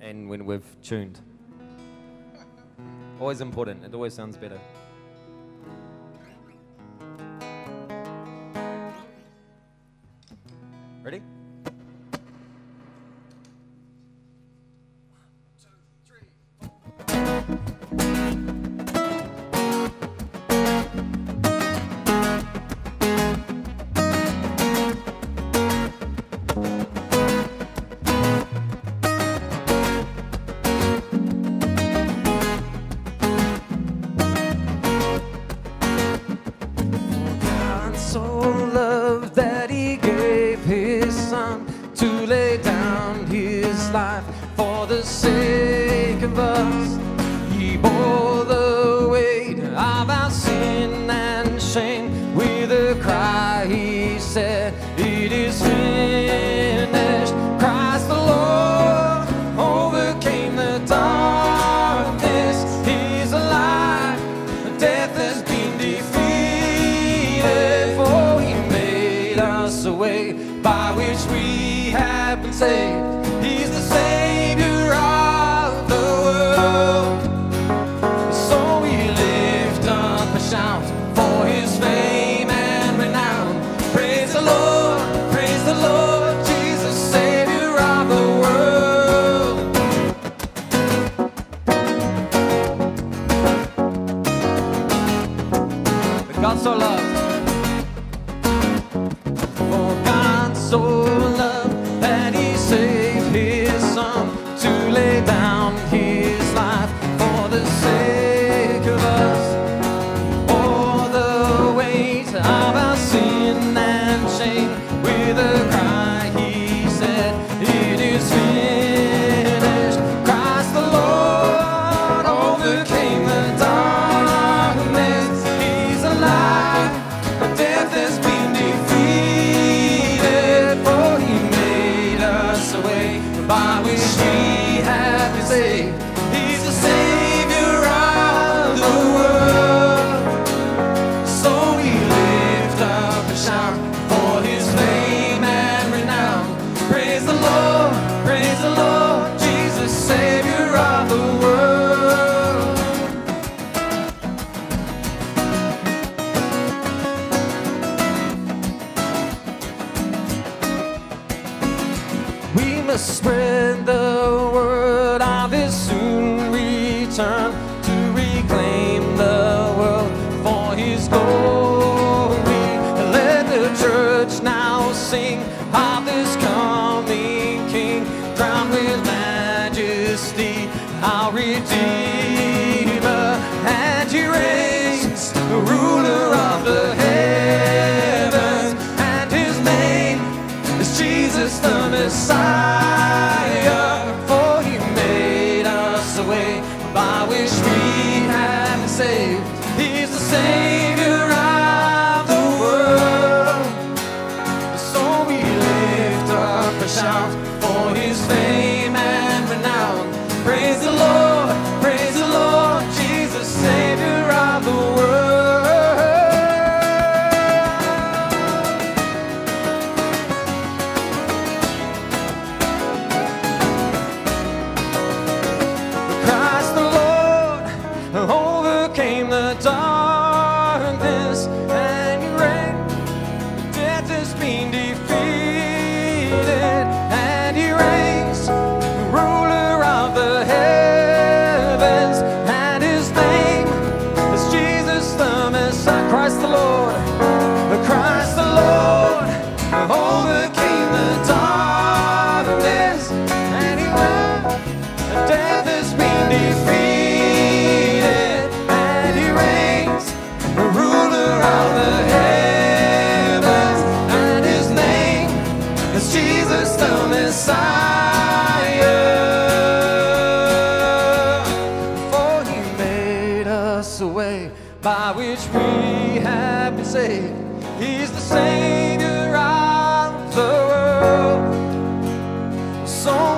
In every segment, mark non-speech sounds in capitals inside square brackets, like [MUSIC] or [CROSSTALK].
and when we've tuned. Always important, it always sounds better.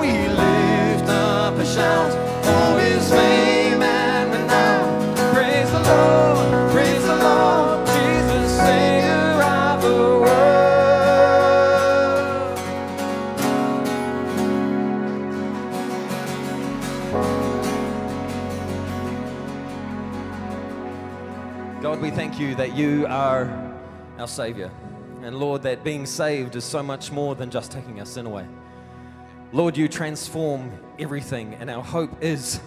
we lift up a shout for his name and renown. Praise the Lord, praise the Lord, Jesus, Savior of the world. God, we thank you that you are our Savior. And Lord, that being saved is so much more than just taking our sin away. Lord, you transform everything, and our hope is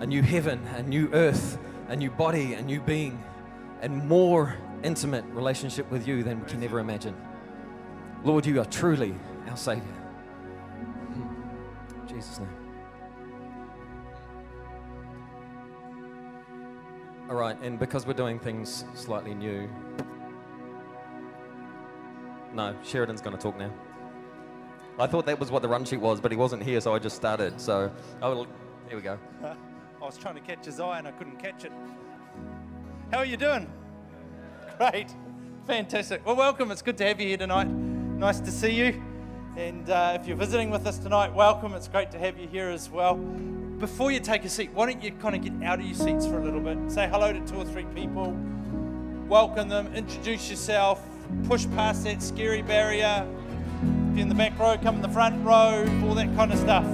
a new heaven, a new earth, a new body, a new being, and more intimate relationship with you than we can ever imagine. Lord, you are truly our Savior. In Jesus' name. All right, and because we're doing things slightly new, no, Sheridan's going to talk now. I thought that was what the run sheet was, but he wasn't here, so I just started. So, oh, here we go. [LAUGHS] I was trying to catch his eye and I couldn't catch it. How are you doing? Great. Fantastic. Well, welcome. It's good to have you here tonight. Nice to see you. And uh, if you're visiting with us tonight, welcome. It's great to have you here as well. Before you take a seat, why don't you kind of get out of your seats for a little bit? Say hello to two or three people, welcome them, introduce yourself, push past that scary barrier. If you're in the back row, come in the front row, all that kind of stuff.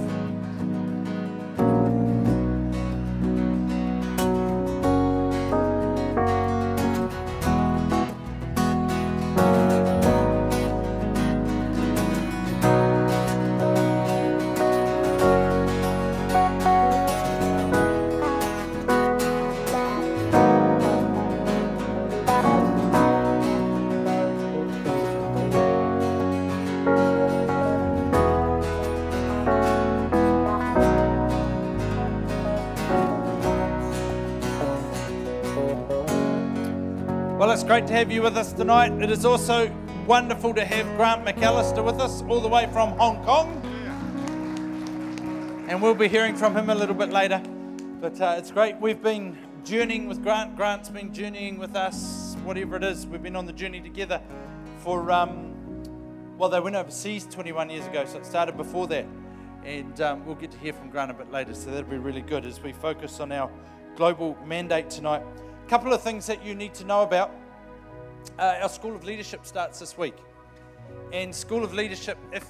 Great to have you with us tonight. It is also wonderful to have Grant McAllister with us, all the way from Hong Kong. And we'll be hearing from him a little bit later. But uh, it's great. We've been journeying with Grant. Grant's been journeying with us, whatever it is. We've been on the journey together for, um, well, they went overseas 21 years ago, so it started before that. And um, we'll get to hear from Grant a bit later, so that'll be really good as we focus on our global mandate tonight. A couple of things that you need to know about. Uh, our School of Leadership starts this week. And School of Leadership, if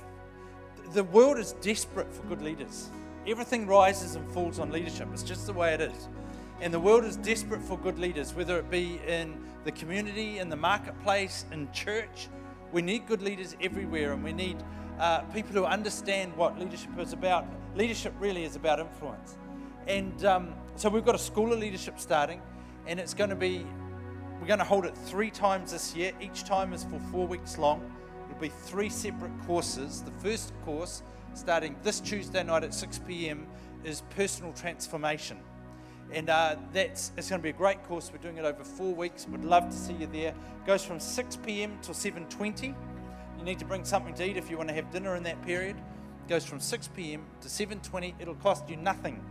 the world is desperate for good leaders, everything rises and falls on leadership. It's just the way it is. And the world is desperate for good leaders, whether it be in the community, in the marketplace, in church. We need good leaders everywhere, and we need uh, people who understand what leadership is about. Leadership really is about influence. And um, so we've got a School of Leadership starting and it's going to be we're going to hold it three times this year. Each time is for four weeks long. It'll be three separate courses. The first course starting this tuesday night at 6 p.m is personal transformation. And uh, that's it's going to be a great course. We're doing it over four weeks. We'd love to see you there. It goes from 6 p.m till 7.20 you need to bring something to eat if you want to have dinner in that period. It goes from 6 p.m to 7.20 it'll cost you nothing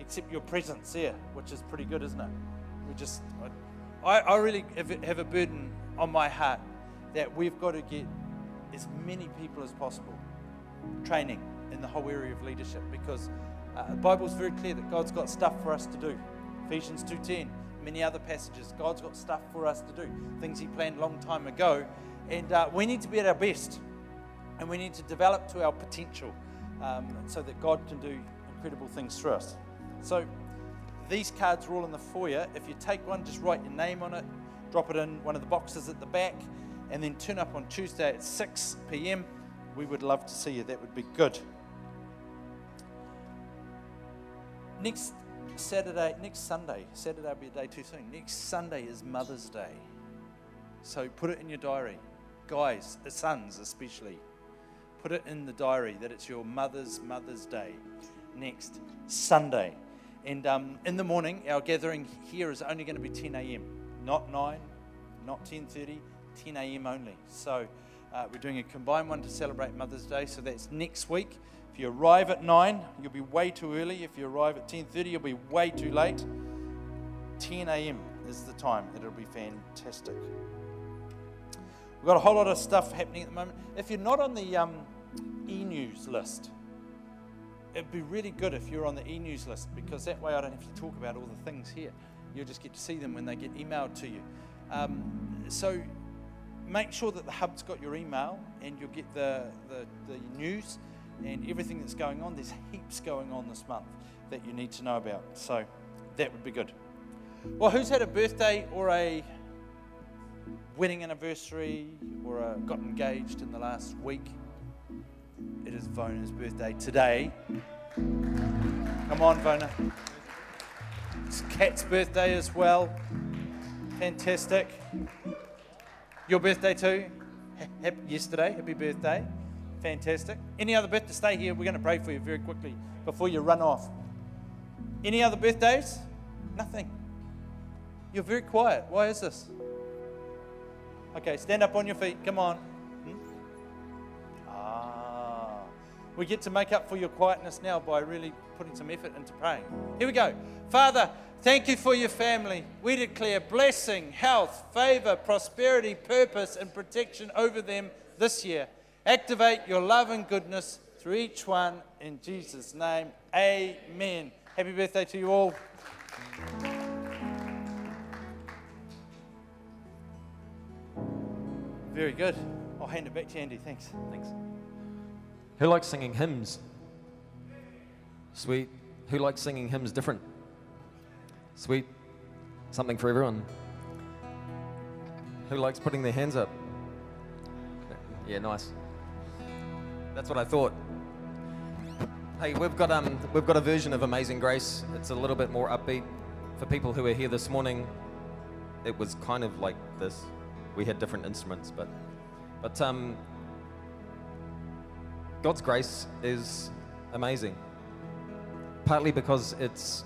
except your presence there which is pretty good isn't it? We just, I, I really have, a burden on my heart that we've got to get as many people as possible training in the whole area of leadership because uh, the Bible's very clear that God's got stuff for us to do. Ephesians 2.10, many other passages, God's got stuff for us to do, things he planned a long time ago. And uh, we need to be at our best and we need to develop to our potential um, so that God can do incredible things through us. So these cards are all in the foyer. If you take one, just write your name on it, drop it in one of the boxes at the back, and then turn up on Tuesday at 6 p.m. We would love to see you. That would be good. Next Saturday, next Sunday, Saturday will be a day too soon. Next Sunday is Mother's Day. So put it in your diary. Guys, the sons especially, put it in the diary that it's your mother's Mother's Day next Sunday. And um, in the morning, our gathering here is only going to be 10 a.m., not 9, not 10:30, 10 a.m. only. So uh, we're doing a combined one to celebrate Mother's Day. So that's next week. If you arrive at 9, you'll be way too early. If you arrive at 10:30, you'll be way too late. 10 a.m. is the time. It'll be fantastic. We've got a whole lot of stuff happening at the moment. If you're not on the um, e-news list, it'd be really good if you're on the e-news list because that way I don't have to talk about all the things here. You'll just get to see them when they get emailed to you. Um, so make sure that the hub's got your email and you'll get the, the, the news and everything that's going on. There's heaps going on this month that you need to know about. So that would be good. Well, who's had a birthday or a wedding anniversary or uh, got engaged in the last week, is Vona's birthday today. Come on, Vona. It's Kat's birthday as well. Fantastic. Your birthday too? Yesterday. Happy birthday. Fantastic. Any other birthday? Stay here. We're going to pray for you very quickly before you run off. Any other birthdays? Nothing. You're very quiet. Why is this? Okay, stand up on your feet. Come on. We get to make up for your quietness now by really putting some effort into praying. Here we go. Father, thank you for your family. We declare blessing, health, favor, prosperity, purpose, and protection over them this year. Activate your love and goodness through each one in Jesus' name. Amen. Happy birthday to you all. Very good. I'll hand it back to Andy. Thanks. Thanks. Who likes singing hymns? Sweet. Who likes singing hymns different? Sweet. Something for everyone. Who likes putting their hands up? Yeah, nice. That's what I thought. Hey, we've got um we've got a version of Amazing Grace. It's a little bit more upbeat. For people who are here this morning, it was kind of like this. We had different instruments, but but um God's grace is amazing. Partly because it's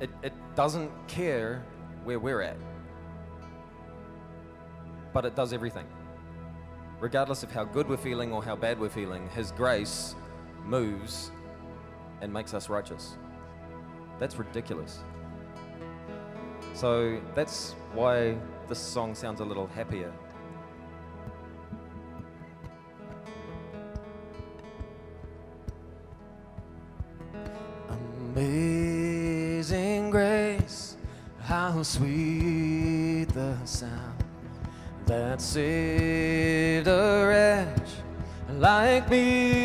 it, it doesn't care where we're at. But it does everything. Regardless of how good we're feeling or how bad we're feeling, his grace moves and makes us righteous. That's ridiculous. So that's why this song sounds a little happier. Sweet the sound that saved a wretch like me.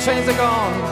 Chains are gone.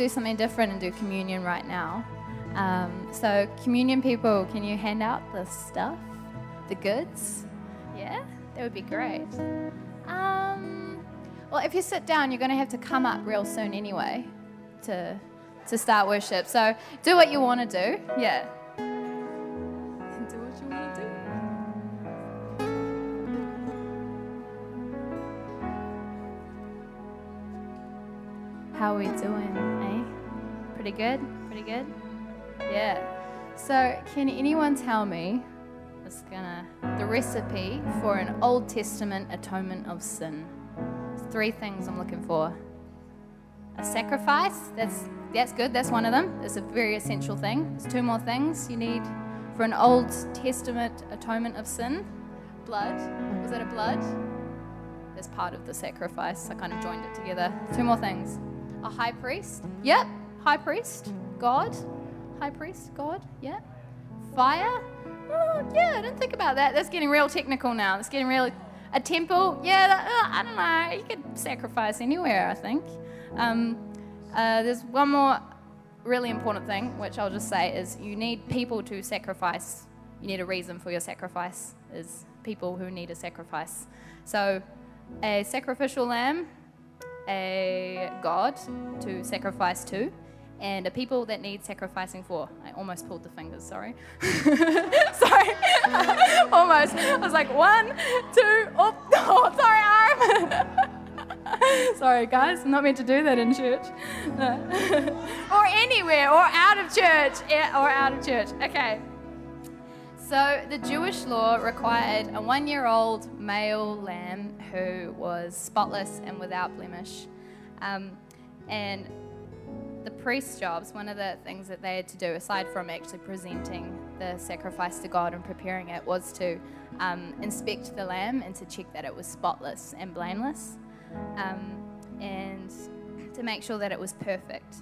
Do something different and do communion right now. Um, so, communion people, can you hand out the stuff, the goods? Yeah, that would be great. Um, well, if you sit down, you're going to have to come up real soon anyway to to start worship. So, do what you want to do. Yeah. Do what you want to do. How are we doing? Pretty good? Pretty good? Yeah. So, can anyone tell me it's gonna the recipe for an Old Testament atonement of sin? Three things I'm looking for. A sacrifice, that's that's good, that's one of them. It's a very essential thing. There's two more things you need for an Old Testament atonement of sin. Blood. Was that a blood? That's part of the sacrifice. I kind of joined it together. Two more things. A high priest. Yep. High priest. God. High priest. God. Yeah. Fire. Oh, yeah, I didn't think about that. That's getting real technical now. It's getting real. A temple. Yeah, that, uh, I don't know. You could sacrifice anywhere, I think. Um, uh, there's one more really important thing, which I'll just say is you need people to sacrifice. You need a reason for your sacrifice. Is people who need a sacrifice. So, a sacrificial lamb, a god to sacrifice to, and a people that need sacrificing for. I almost pulled the fingers, sorry. [LAUGHS] sorry. [LAUGHS] almost. I was like, one, two, oh, [LAUGHS] oh sorry, arm. sorry, guys. I'm not meant to do that in church. or anywhere, or out of church. Or out of church. Okay. So the Jewish law required a one year old male lamb who was spotless and without blemish. Um, and the priest's jobs, one of the things that they had to do, aside from actually presenting the sacrifice to God and preparing it, was to um, inspect the lamb and to check that it was spotless and blameless, um, and to make sure that it was perfect.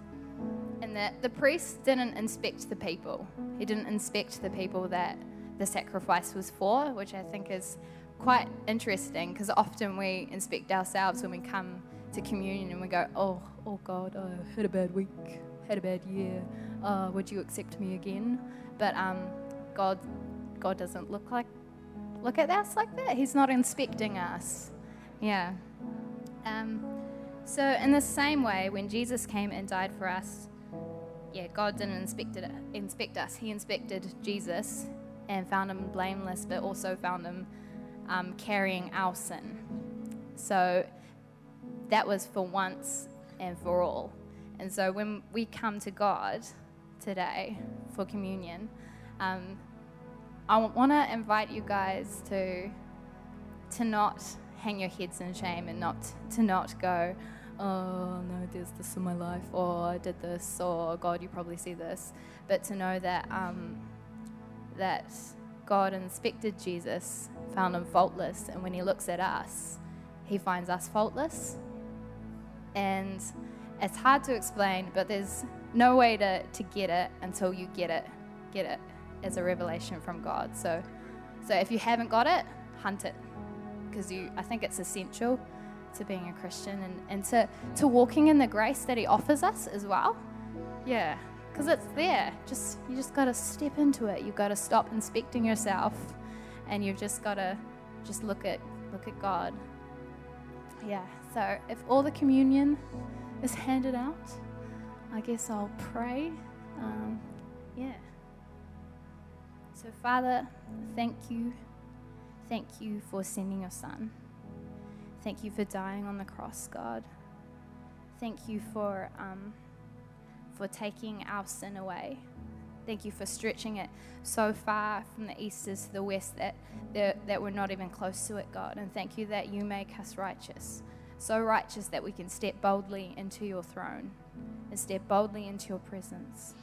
And that the priest didn't inspect the people, he didn't inspect the people that the sacrifice was for, which I think is quite interesting because often we inspect ourselves when we come to communion and we go, oh, oh God, I had a bad week, had a bad year. Uh, would you accept me again? But um, God, God doesn't look like look at us like that. He's not inspecting us. Yeah. Um, so in the same way, when Jesus came and died for us, yeah, God didn't inspect, it, inspect us. He inspected Jesus and found him blameless, but also found him um, carrying our sin. So that was for once and for all. And so when we come to God today for communion, um, I want to invite you guys to to not hang your heads in shame and not to not go, oh no, there's this in my life, or I did this, or God, you probably see this, but to know that um, that God inspected Jesus, found him faultless, and when he looks at us, he finds us faultless. And it's hard to explain, but there's no way to, to get it until you get it, get it as a revelation from God. So, so if you haven't got it, hunt it, because you, I think it's essential to being a Christian and, and to, to walking in the grace that He offers us as well. Yeah, because it's there. Just you just got to step into it. You've got to stop inspecting yourself, and you've just got to just look at look at God. Yeah. So if all the communion is handed out, I guess I'll pray. Um, yeah. So, Father, thank you. Thank you for sending your Son. Thank you for dying on the cross, God. Thank you for, um, for taking our sin away. Thank you for stretching it so far from the east to the west that, that, that we're not even close to it, God. And thank you that you make us righteous. So righteous that we can step boldly into your throne and step boldly into your presence.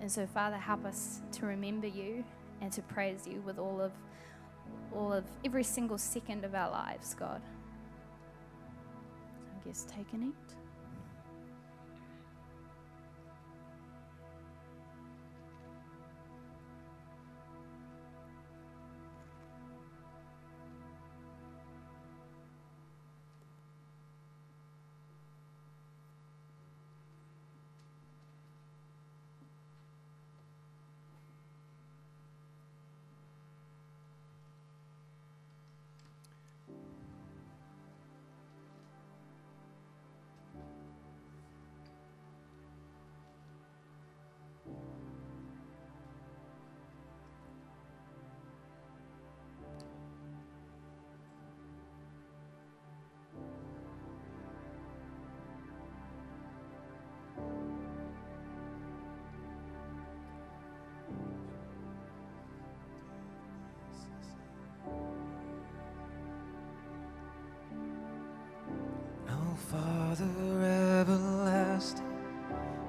And so, Father, help us to remember you and to praise you with all of all of every single second of our lives, God. I guess take and eat. Father everlasting,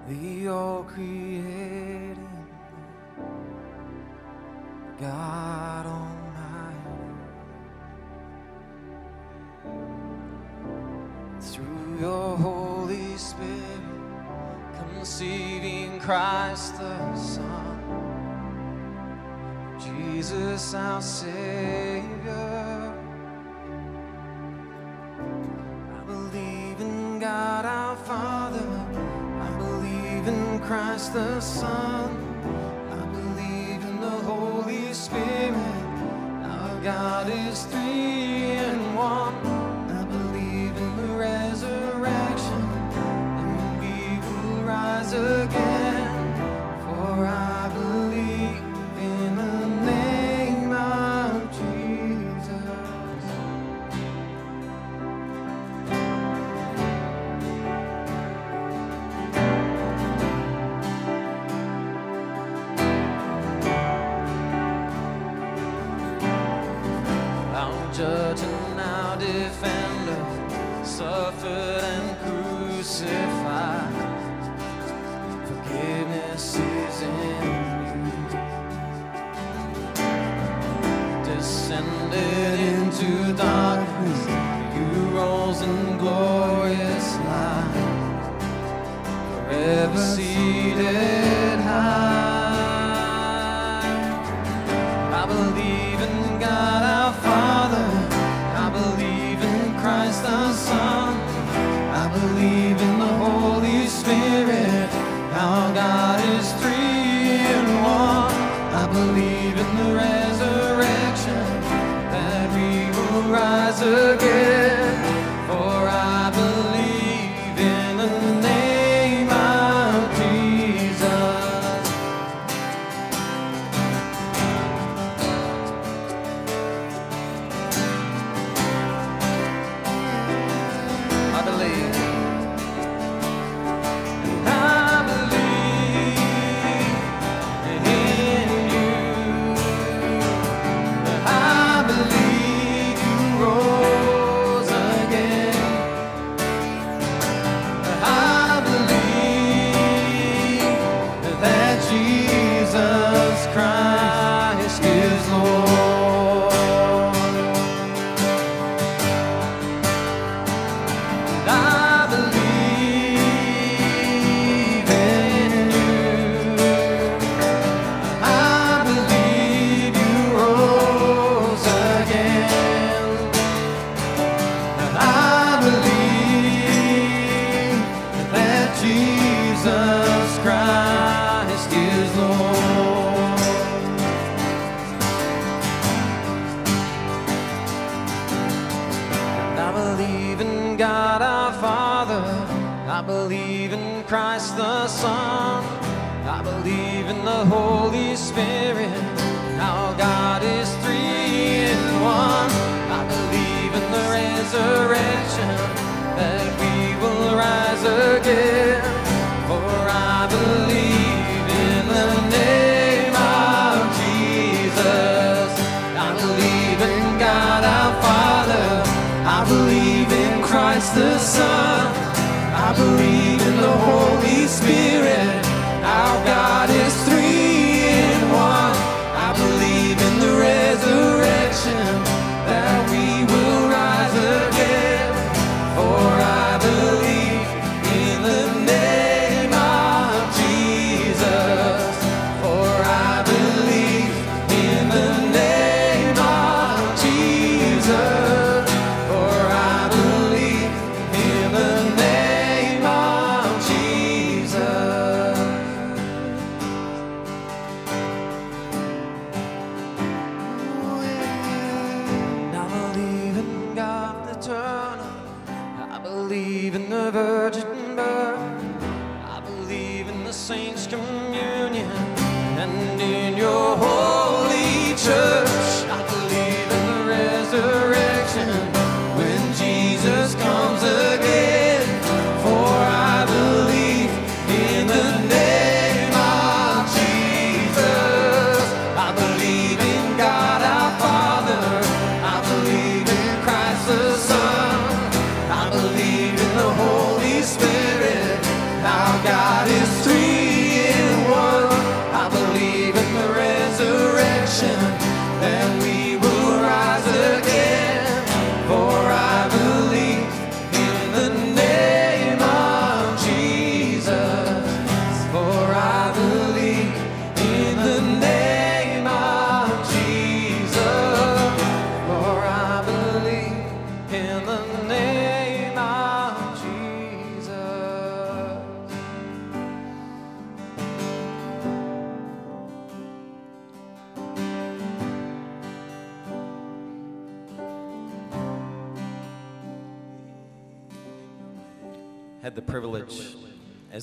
the all creating God Almighty. Through your Holy Spirit, conceiving Christ the Son, Jesus our Savior. Christ the Son. I believe in the Holy Spirit. Our God is three rise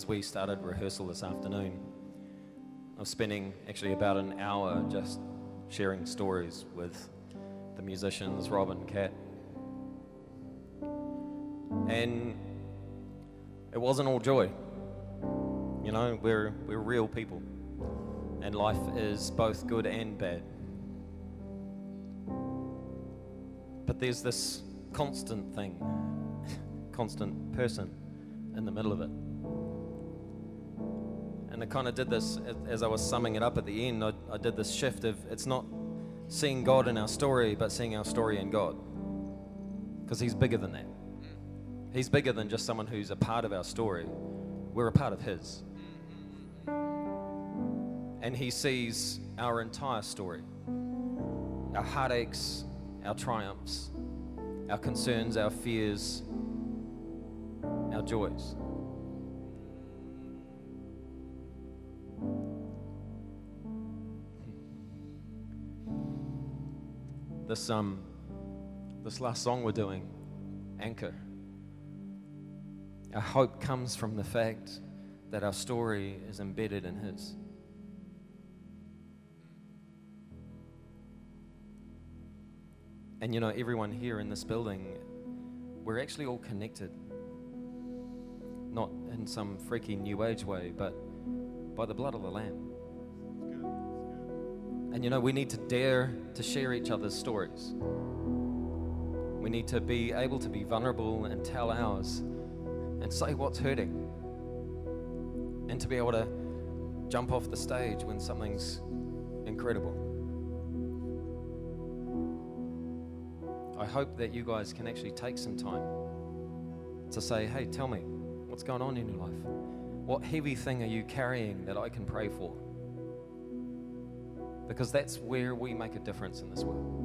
we started rehearsal this afternoon I was spending actually about an hour just sharing stories with the musicians Rob and Kat. And it wasn't all joy. You know, we're we're real people. And life is both good and bad. But there's this constant thing, [LAUGHS] constant person in the middle of it. And I kind of did this as I was summing it up at the end. I, I did this shift of it's not seeing God in our story, but seeing our story in God. Because He's bigger than that. Mm. He's bigger than just someone who's a part of our story. We're a part of His. And He sees our entire story our heartaches, our triumphs, our concerns, our fears, our joys. This um this last song we're doing, Anchor. Our hope comes from the fact that our story is embedded in his. And you know, everyone here in this building, we're actually all connected. Not in some freaky new age way, but by the blood of the Lamb. And you know, we need to dare to share each other's stories. We need to be able to be vulnerable and tell ours and say what's hurting. And to be able to jump off the stage when something's incredible. I hope that you guys can actually take some time to say, hey, tell me, what's going on in your life? What heavy thing are you carrying that I can pray for? Because that's where we make a difference in this world.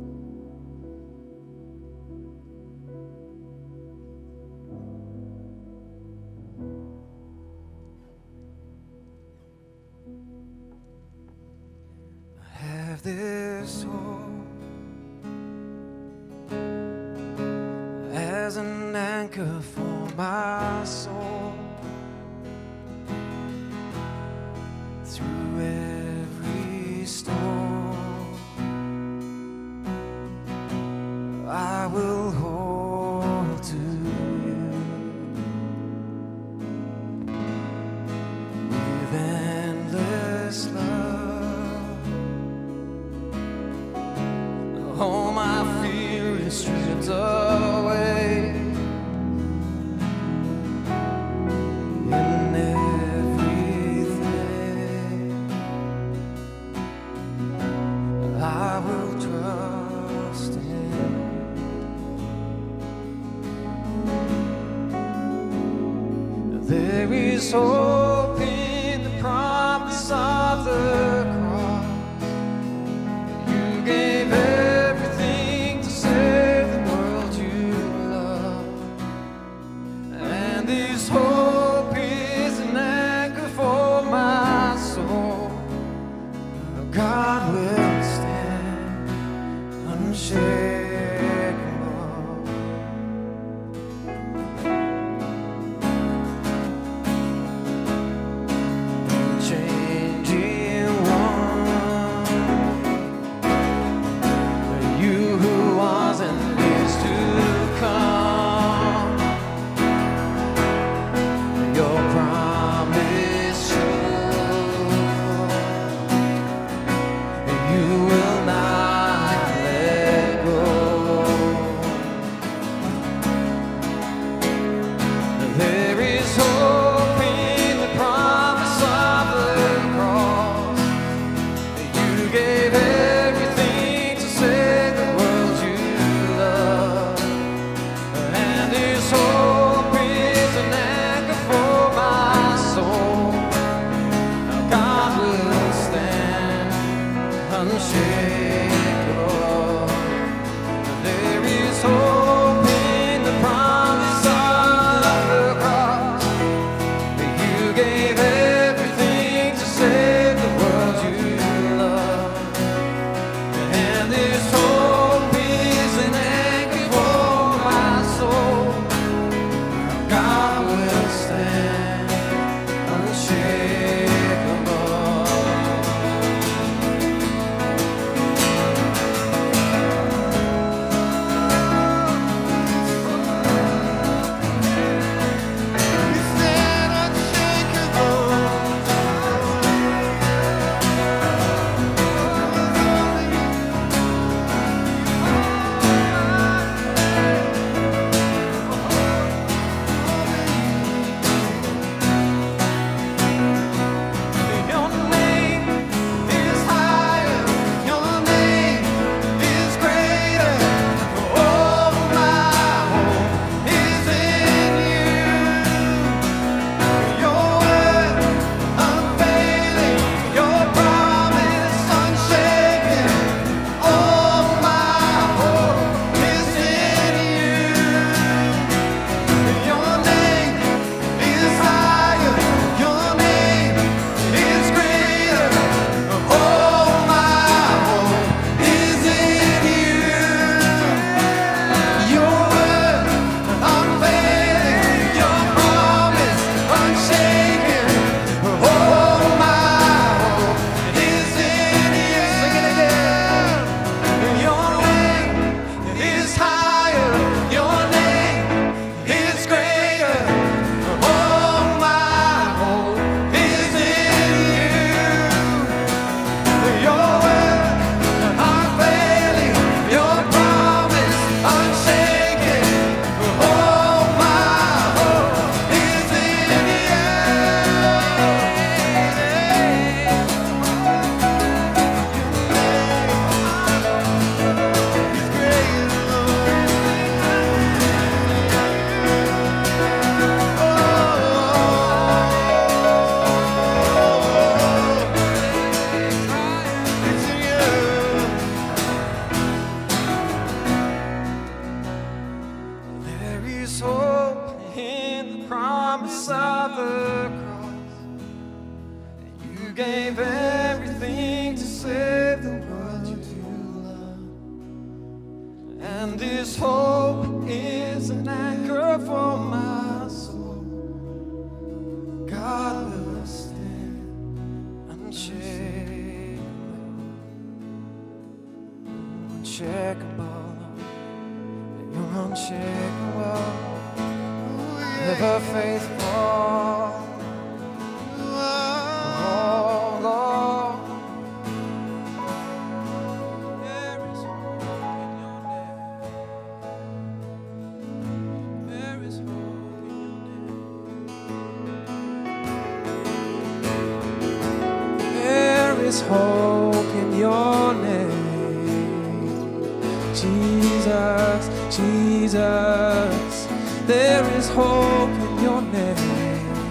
Jesus. There is hope in your name.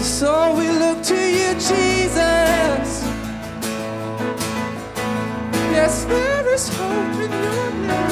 So we look to you, Jesus. Yes, there is hope in your name.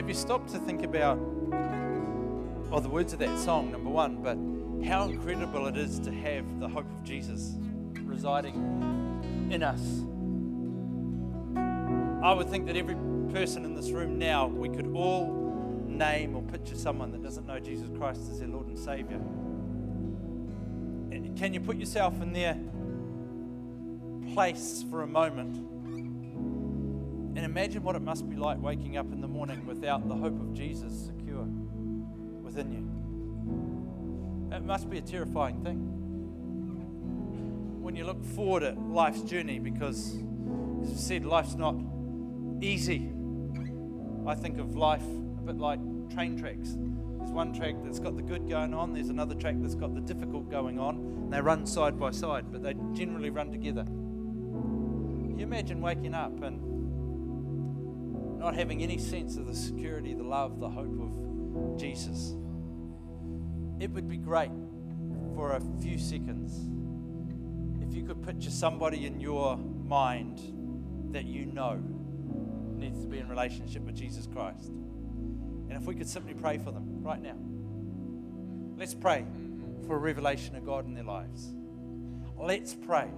Have you stopped to think about, well, the words of that song, number one, but how incredible it is to have the hope of Jesus residing in us? I would think that every person in this room now, we could all name or picture someone that doesn't know Jesus Christ as their Lord and Savior. Can you put yourself in their place for a moment? And imagine what it must be like waking up in the morning without the hope of Jesus secure within you. It must be a terrifying thing. When you look forward at life's journey, because, as I said, life's not easy. I think of life a bit like train tracks. There's one track that's got the good going on, there's another track that's got the difficult going on, and they run side by side, but they generally run together. You imagine waking up and not having any sense of the security, the love, the hope of Jesus. It would be great for a few seconds if you could picture somebody in your mind that you know needs to be in relationship with Jesus Christ. And if we could simply pray for them right now. Let's pray for a revelation of God in their lives. Let's pray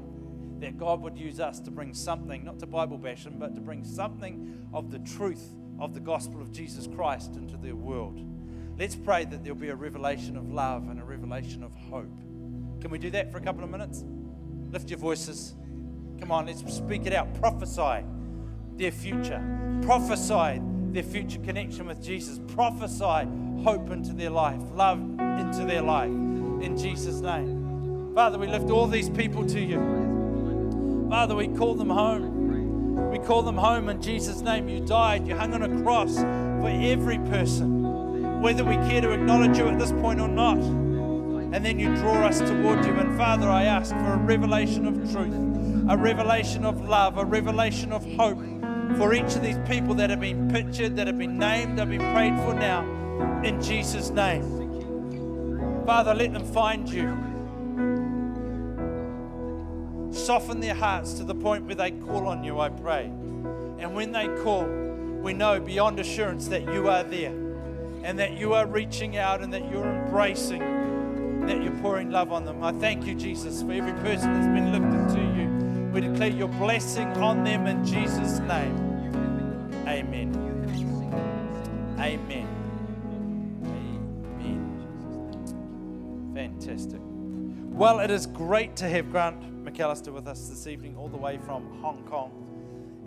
that God would use us to bring something, not to Bible bash bashing, but to bring something of the truth of the gospel of Jesus Christ into their world. Let's pray that there'll be a revelation of love and a revelation of hope. Can we do that for a couple of minutes? Lift your voices. Come on, let's speak it out. Prophesy their future. Prophesy their future connection with Jesus. Prophesy hope into their life, love into their life. In Jesus' name. Father, we lift all these people to you. Father, we call them home. We call them home in Jesus' name. You died, you hung on a cross for every person. whether we care to acknowledge you at this point or not. And then you draw us toward you. And Father, I ask for a revelation of truth, a revelation of love, a revelation of hope for each of these people that have been pictured, that have been named, that have been prayed for now. In Jesus' name. Father, let them find you. Soften their hearts to the point where they call on you, I pray. And when they call, we know beyond assurance that you are there and that you are reaching out and that you're embracing, that you're pouring love on them. I thank you, Jesus, for every person that's been lifted to you. We declare your blessing on them in Jesus' name. Amen. Amen. Amen. Fantastic. Well, it is great to have Grant McAllister with us this evening, all the way from Hong Kong.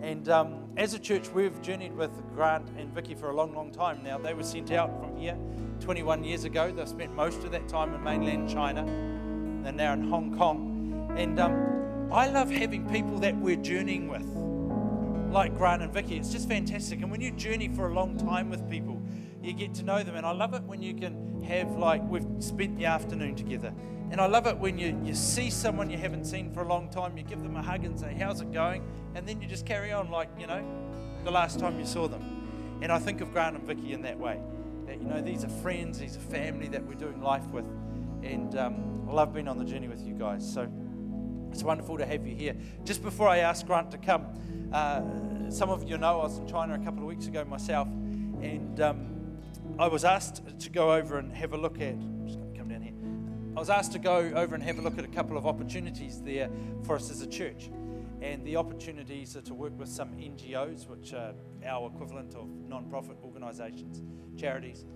And um, as a church, we've journeyed with Grant and Vicky for a long, long time now. They were sent out from here 21 years ago. They've spent most of that time in mainland China. They're now in Hong Kong. And um, I love having people that we're journeying with, like Grant and Vicky. It's just fantastic. And when you journey for a long time with people, you get to know them. And I love it when you can have, like, we've spent the afternoon together. And I love it when you, you see someone you haven't seen for a long time, you give them a hug and say, How's it going? And then you just carry on like, you know, the last time you saw them. And I think of Grant and Vicky in that way. That, you know, these are friends, these are family that we're doing life with. And um, I love being on the journey with you guys. So it's wonderful to have you here. Just before I ask Grant to come, uh, some of you know I was in China a couple of weeks ago myself. And um, I was asked to go over and have a look at. I'm just going to come down here. I was asked to go over and have a look at a couple of opportunities there for us as a church. And the opportunities are to work with some NGOs, which are our equivalent of non profit organisations, charities.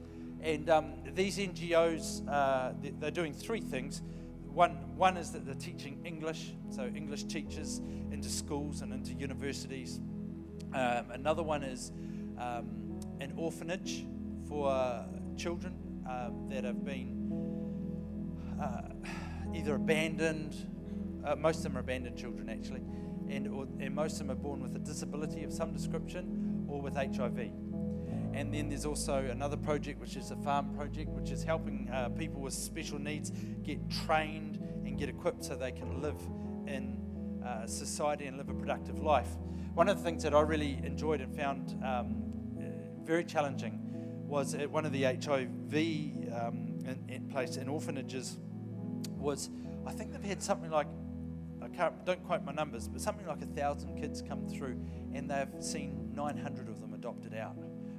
And um, these NGOs, uh, they- they're doing three things. One, one is that they're teaching English, so English teachers into schools and into universities. Um, another one is um, an orphanage for children um, that have been uh, either abandoned, uh, most of them are abandoned children actually, and, or, and most of them are born with a disability of some description or with HIV. And then there's also another project, which is a farm project, which is helping uh, people with special needs get trained and get equipped so they can live in uh, society and live a productive life. One of the things that I really enjoyed and found um, uh, very challenging was at one of the HIV um, in, in place in orphanages was I think they've had something like I can't don't quote my numbers, but something like a thousand kids come through, and they've seen 900 of them adopted out,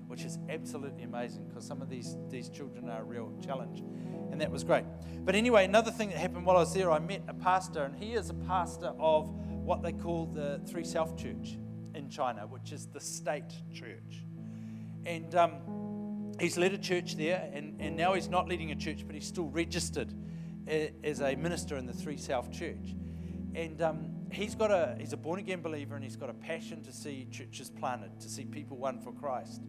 which is absolutely amazing because some of these these children are a real challenge, and that was great. But anyway, another thing that happened while I was there, I met a pastor, and he is a pastor of what they call the Three Self Church in China, which is the state church, and. Um, he's led a church there, and, and now he's not leading a church, but he's still registered as a minister in the Three Self Church. And um, he's got a he's a born again believer, and he's got a passion to see churches planted, to see people won for Christ.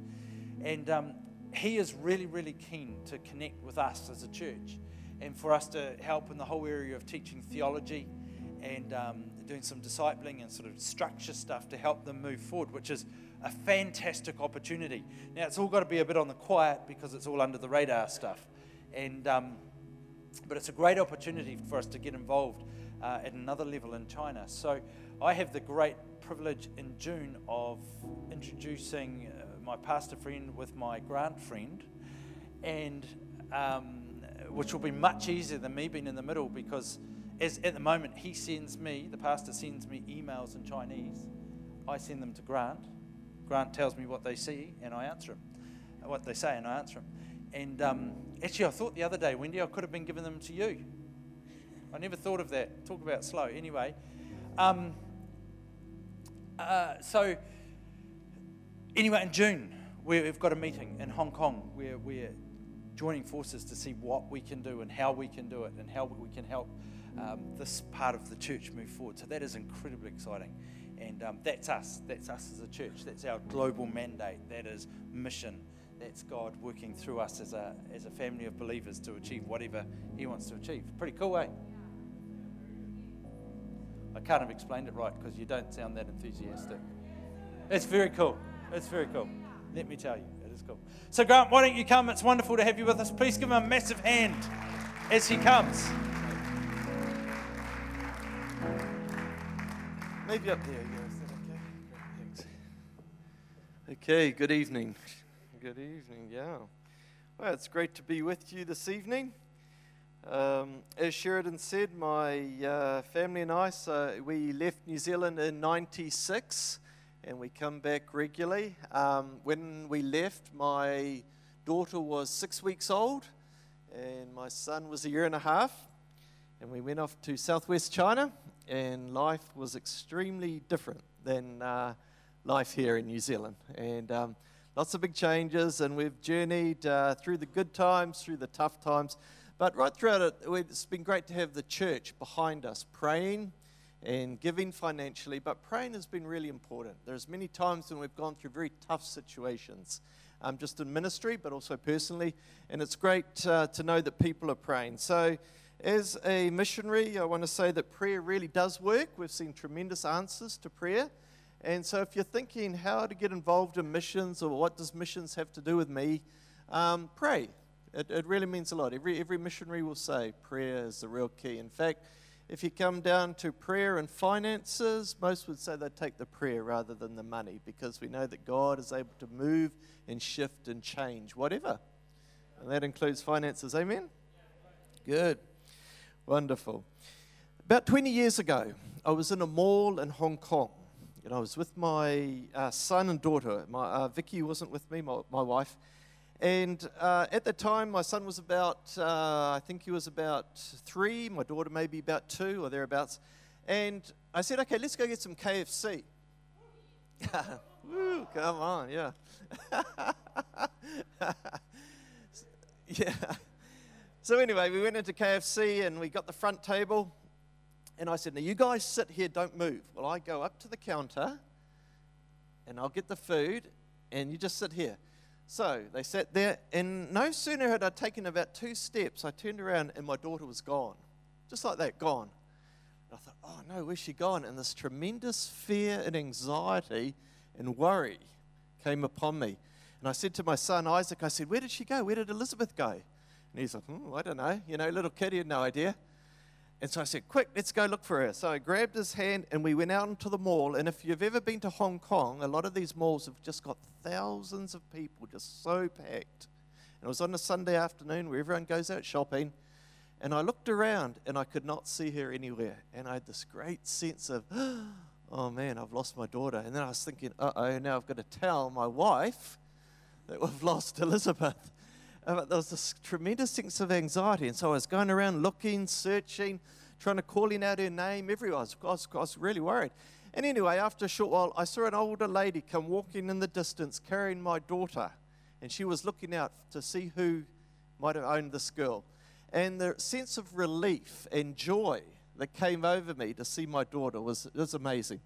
And um, he is really, really keen to connect with us as a church, and for us to help in the whole area of teaching theology and um, doing some discipling and sort of structure stuff to help them move forward, which is a fantastic opportunity. Now, it's all got to be a bit on the quiet because it's all under the radar stuff. And, um, but it's a great opportunity for us to get involved uh, at another level in China. So I have the great privilege in June of introducing uh, my pastor friend with my grant friend, and um, which will be much easier than me being in the middle because as at the moment he sends me, the pastor sends me emails in Chinese. I send them to Grant. Grant tells me what they see, and I answer them. What they say, and I answer them. And um, actually, I thought the other day, Wendy, I could have been giving them to you. I never thought of that. Talk about slow. Anyway, um, uh, so anyway, in June, we've got a meeting in Hong Kong where we're joining forces to see what we can do and how we can do it and how we can help um, this part of the church move forward. So that is incredibly exciting. And um, that's us. That's us as a church. That's our global mandate. That is mission. That's God working through us as a, as a family of believers to achieve whatever He wants to achieve. Pretty cool, eh? I can't have explained it right because you don't sound that enthusiastic. It's very cool. It's very cool. Let me tell you, It's cool. So, Grant, why don't you come? It's wonderful to have you with us. Please give him a massive hand as he comes. Maybe up there, yeah. Is that okay? Thanks. Okay, good evening. Good evening, yeah. Well, it's great to be with you this evening. Um, as Sheridan said, my uh, family and I, so we left New Zealand in 96 and we come back regularly. Um, when we left, my daughter was six weeks old and my son was a year and a half. And we went off to southwest China, and life was extremely different than uh, life here in New Zealand. And um, lots of big changes, and we've journeyed uh, through the good times, through the tough times. But right throughout it, it's been great to have the church behind us praying and giving financially. But praying has been really important. There's many times when we've gone through very tough situations, um, just in ministry, but also personally. And it's great uh, to know that people are praying. So, as a missionary, I want to say that prayer really does work. We've seen tremendous answers to prayer. And so, if you're thinking how to get involved in missions or what does missions have to do with me, um, pray. It, it really means a lot. Every, every missionary will say prayer is the real key. In fact, if you come down to prayer and finances, most would say they take the prayer rather than the money because we know that God is able to move and shift and change whatever. And that includes finances. Amen? Good. Wonderful. About 20 years ago, I was in a mall in Hong Kong. And I was with my uh, son and daughter. My, uh, Vicky wasn't with me, my, my wife. And uh, at the time, my son was about, uh, I think he was about three, my daughter maybe about two or thereabouts. And I said, okay, let's go get some KFC. [LAUGHS] Woo, come on, yeah. [LAUGHS] yeah. So anyway, we went into KFC and we got the front table. And I said, now you guys sit here, don't move. Well, I go up to the counter and I'll get the food and you just sit here. So they sat there, and no sooner had I taken about two steps, I turned around and my daughter was gone. Just like that, gone. And I thought, oh no, where's she gone? And this tremendous fear and anxiety and worry came upon me. And I said to my son Isaac, I said, Where did she go? Where did Elizabeth go? And he's like, hmm, I don't know. You know, little kid, he had no idea. And so I said, Quick, let's go look for her. So I grabbed his hand and we went out into the mall. And if you've ever been to Hong Kong, a lot of these malls have just got thousands of people, just so packed. And it was on a Sunday afternoon where everyone goes out shopping. And I looked around and I could not see her anywhere. And I had this great sense of, [GASPS] oh man, I've lost my daughter. And then I was thinking, uh oh, now I've got to tell my wife that we've [LAUGHS] lost Elizabeth. Uh, there was this tremendous sense of anxiety. And so I was going around looking, searching, trying to calling out her name everywhere. I was, I was, I was really worried. And anyway, after a short while, I saw an older lady come walking in the distance carrying my daughter. And she was looking out to see who might have owned this girl. And the sense of relief and joy that came over me to see my daughter was, was amazing.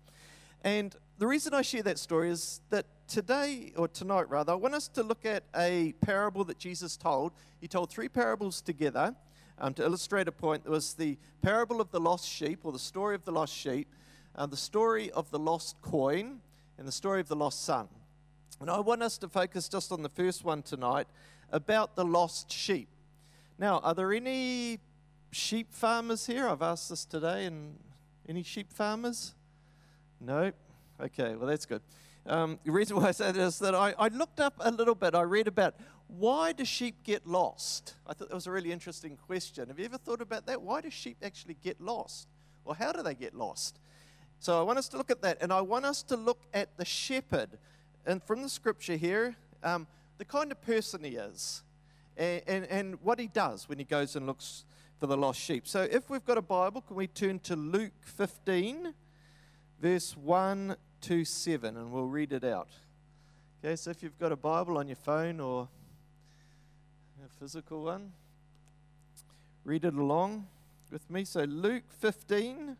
And the reason I share that story is that today, or tonight rather, I want us to look at a parable that Jesus told. He told three parables together um, to illustrate a point. There was the parable of the lost sheep, or the story of the lost sheep, uh, the story of the lost coin, and the story of the lost son. And I want us to focus just on the first one tonight about the lost sheep. Now, are there any sheep farmers here? I've asked this today, and any sheep farmers? No? Okay, well, that's good. Um, the reason why I say that is that I, I looked up a little bit. I read about why do sheep get lost? I thought that was a really interesting question. Have you ever thought about that? Why do sheep actually get lost? Or how do they get lost? So I want us to look at that, and I want us to look at the shepherd. And from the scripture here, um, the kind of person he is, and, and, and what he does when he goes and looks for the lost sheep. So if we've got a Bible, can we turn to Luke 15? verse 1 to 7, and we'll read it out. Okay, so if you've got a Bible on your phone or a physical one, read it along with me. So, Luke 15,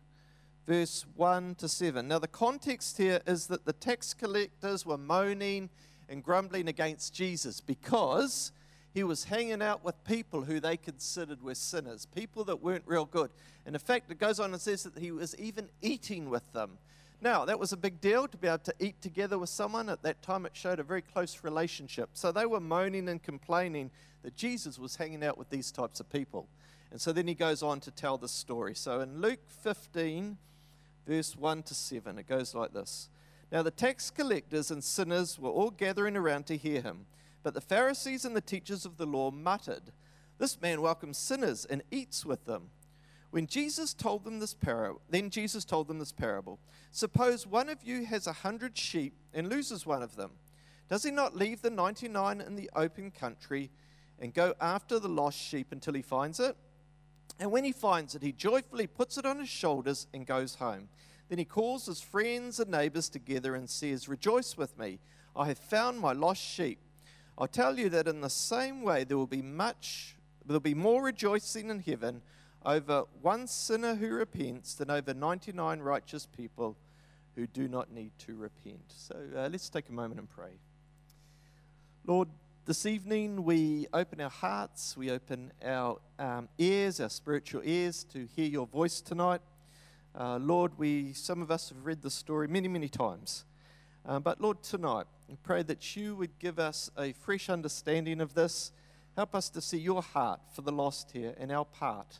verse 1 to 7. Now, the context here is that the tax collectors were moaning and grumbling against Jesus because he was hanging out with people who they considered were sinners, people that weren't real good. And in fact, it goes on and says that he was even eating with them. Now, that was a big deal to be able to eat together with someone. At that time, it showed a very close relationship. So they were moaning and complaining that Jesus was hanging out with these types of people. And so then he goes on to tell the story. So in Luke 15, verse 1 to 7, it goes like this Now the tax collectors and sinners were all gathering around to hear him. But the Pharisees and the teachers of the law muttered, This man welcomes sinners and eats with them. When Jesus told them this parable, then Jesus told them this parable. Suppose one of you has a hundred sheep and loses one of them. Does he not leave the 99 in the open country and go after the lost sheep until he finds it? And when he finds it, he joyfully puts it on his shoulders and goes home. Then he calls his friends and neighbors together and says, Rejoice with me, I have found my lost sheep. I tell you that in the same way there will be much, there will be more rejoicing in heaven over one sinner who repents than over 99 righteous people who do not need to repent. So uh, let's take a moment and pray. Lord, this evening we open our hearts, we open our um, ears, our spiritual ears to hear your voice tonight. Uh, Lord, we some of us have read the story many, many times. Uh, but Lord, tonight we pray that you would give us a fresh understanding of this. Help us to see your heart for the lost here and our part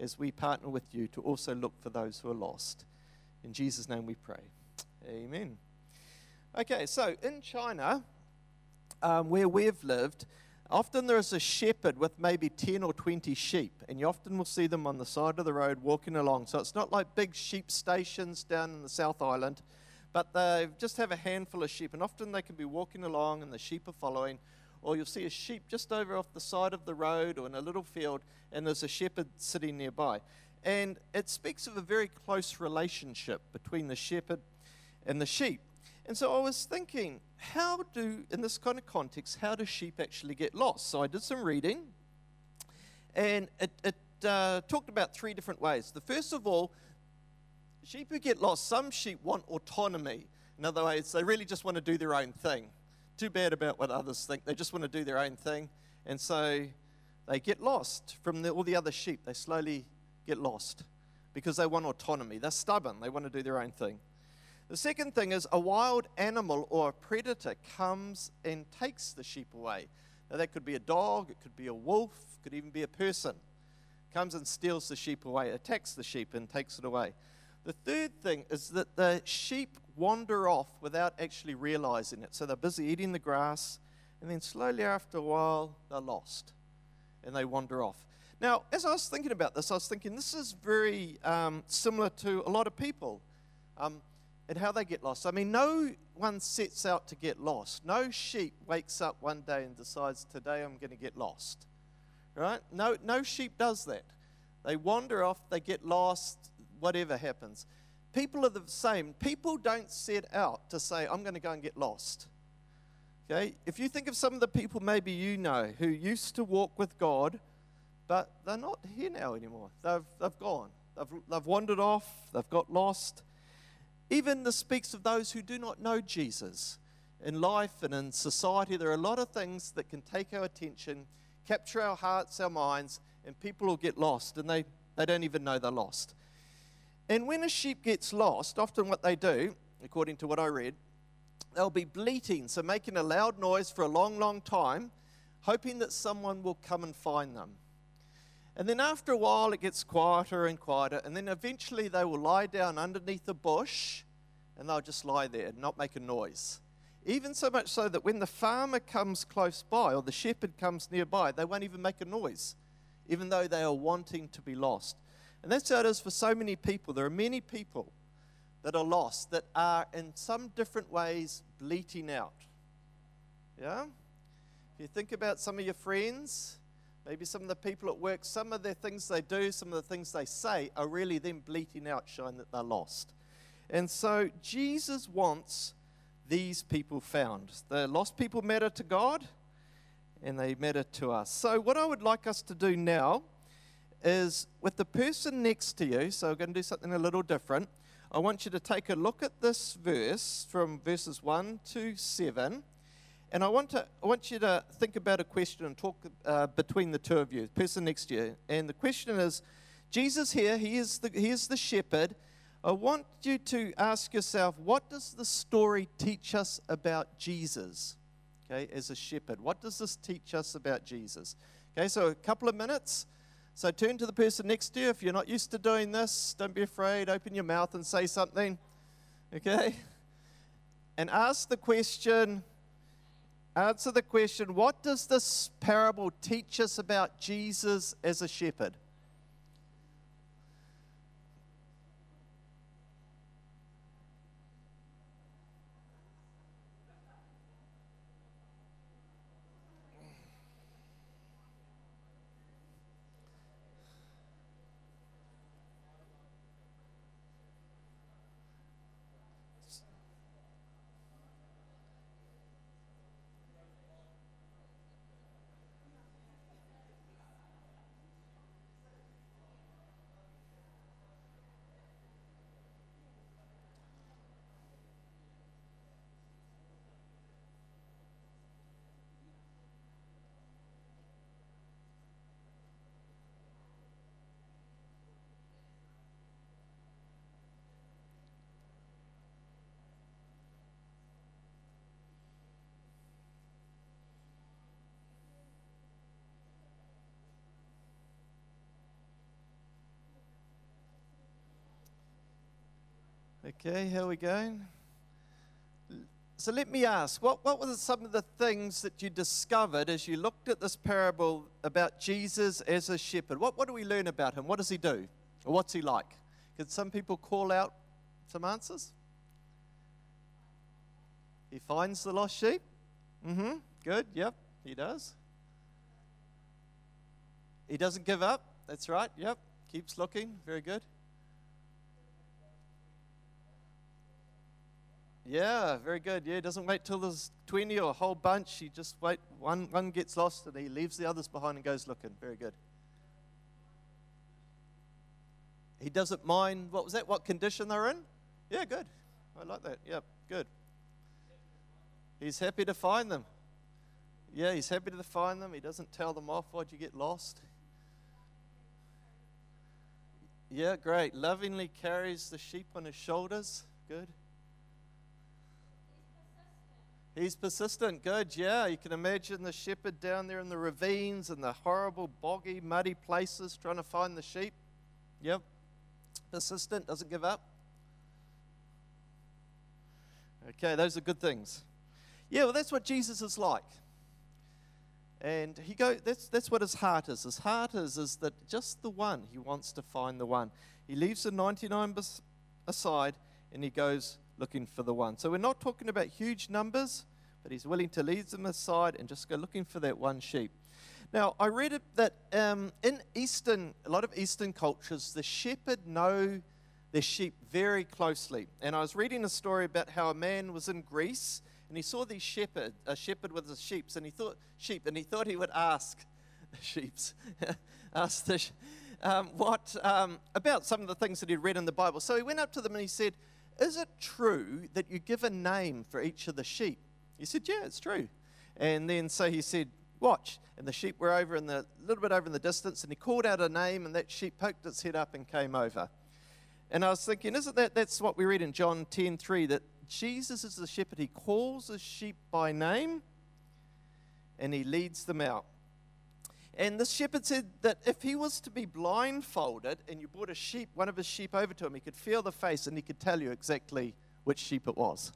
as we partner with you to also look for those who are lost. In Jesus' name we pray. Amen. Okay, so in China, um, where we've lived, often there is a shepherd with maybe 10 or 20 sheep, and you often will see them on the side of the road walking along. So it's not like big sheep stations down in the South Island, but they just have a handful of sheep, and often they can be walking along and the sheep are following. Or you'll see a sheep just over off the side of the road or in a little field, and there's a shepherd sitting nearby. And it speaks of a very close relationship between the shepherd and the sheep. And so I was thinking, how do, in this kind of context, how do sheep actually get lost? So I did some reading, and it, it uh, talked about three different ways. The first of all, sheep who get lost, some sheep want autonomy. In other words, they really just want to do their own thing. Too bad about what others think. They just want to do their own thing. And so they get lost from the, all the other sheep. They slowly get lost because they want autonomy. They're stubborn. They want to do their own thing. The second thing is a wild animal or a predator comes and takes the sheep away. Now, that could be a dog, it could be a wolf, it could even be a person. Comes and steals the sheep away, attacks the sheep, and takes it away. The third thing is that the sheep wander off without actually realizing it. So they're busy eating the grass, and then slowly after a while, they're lost and they wander off. Now, as I was thinking about this, I was thinking this is very um, similar to a lot of people. Um, and how they get lost. I mean, no one sets out to get lost. No sheep wakes up one day and decides, today I'm going to get lost. Right? No, no sheep does that. They wander off, they get lost, whatever happens. People are the same. People don't set out to say, I'm going to go and get lost. Okay? If you think of some of the people maybe you know who used to walk with God, but they're not here now anymore. They've, they've gone. They've, they've wandered off, they've got lost. Even this speaks of those who do not know Jesus. In life and in society, there are a lot of things that can take our attention, capture our hearts, our minds, and people will get lost and they, they don't even know they're lost. And when a sheep gets lost, often what they do, according to what I read, they'll be bleating, so making a loud noise for a long, long time, hoping that someone will come and find them. And then after a while, it gets quieter and quieter. And then eventually, they will lie down underneath a bush and they'll just lie there and not make a noise. Even so much so that when the farmer comes close by or the shepherd comes nearby, they won't even make a noise, even though they are wanting to be lost. And that's how it is for so many people. There are many people that are lost that are in some different ways bleating out. Yeah? If you think about some of your friends, Maybe some of the people at work, some of the things they do, some of the things they say are really them bleating out, showing that they're lost. And so Jesus wants these people found. The lost people matter to God and they matter to us. So, what I would like us to do now is with the person next to you, so we're going to do something a little different. I want you to take a look at this verse from verses 1 to 7 and I want, to, I want you to think about a question and talk uh, between the two of you, the person next to you. And the question is Jesus here, he is the, he is the shepherd. I want you to ask yourself what does the story teach us about Jesus? Okay, as a shepherd. What does this teach us about Jesus? Okay, so a couple of minutes. So turn to the person next to you. If you're not used to doing this, don't be afraid. Open your mouth and say something. Okay? And ask the question answer the question what does this parable teach us about Jesus as a shepherd? Okay, how are we going? So let me ask, what, what were some of the things that you discovered as you looked at this parable about Jesus as a shepherd? What, what do we learn about him? What does he do? Or what's he like? Could some people call out some answers? He finds the lost sheep? Mm-hmm. Good, yep, he does. He doesn't give up. That's right, yep. Keeps looking. Very good. Yeah, very good. Yeah, he doesn't wait till there's 20 or a whole bunch. He just wait. One, one gets lost and he leaves the others behind and goes looking. Very good. He doesn't mind, what was that? What condition they're in? Yeah, good. I like that. Yep, good. He's happy to find them. Yeah, he's happy to find them. He doesn't tell them off, why'd you get lost? Yeah, great. Lovingly carries the sheep on his shoulders. Good. He's persistent. Good. Yeah. You can imagine the shepherd down there in the ravines and the horrible, boggy, muddy places trying to find the sheep. Yep. Persistent. Doesn't give up. Okay. Those are good things. Yeah. Well, that's what Jesus is like. And he go. That's that's what his heart is. His heart is is that just the one. He wants to find the one. He leaves the ninety-nine aside and he goes looking for the one. So we're not talking about huge numbers, but he's willing to leave them aside and just go looking for that one sheep. Now, I read it that um, in Eastern, a lot of Eastern cultures, the shepherd know their sheep very closely. And I was reading a story about how a man was in Greece and he saw these shepherd, a shepherd with his sheep, and he thought sheep, and he thought he would ask [LAUGHS] the sheep's, [LAUGHS] ask the, um, what um, about some of the things that he'd read in the Bible. So he went up to them and he said, "Is it true that you give a name for each of the sheep?" He said, "Yeah, it's true." And then so he said, "Watch." And the sheep were over in the little bit over in the distance, and he called out a name, and that sheep poked its head up and came over. And I was thinking, isn't that that's what we read in John 10 3 that Jesus is the shepherd. He calls his sheep by name and he leads them out. And this shepherd said that if he was to be blindfolded and you brought a sheep, one of his sheep over to him, he could feel the face and he could tell you exactly which sheep it was.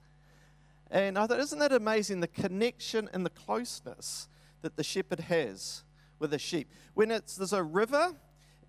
And I thought, isn't that amazing? The connection and the closeness that the shepherd has with the sheep. When it's, there's a river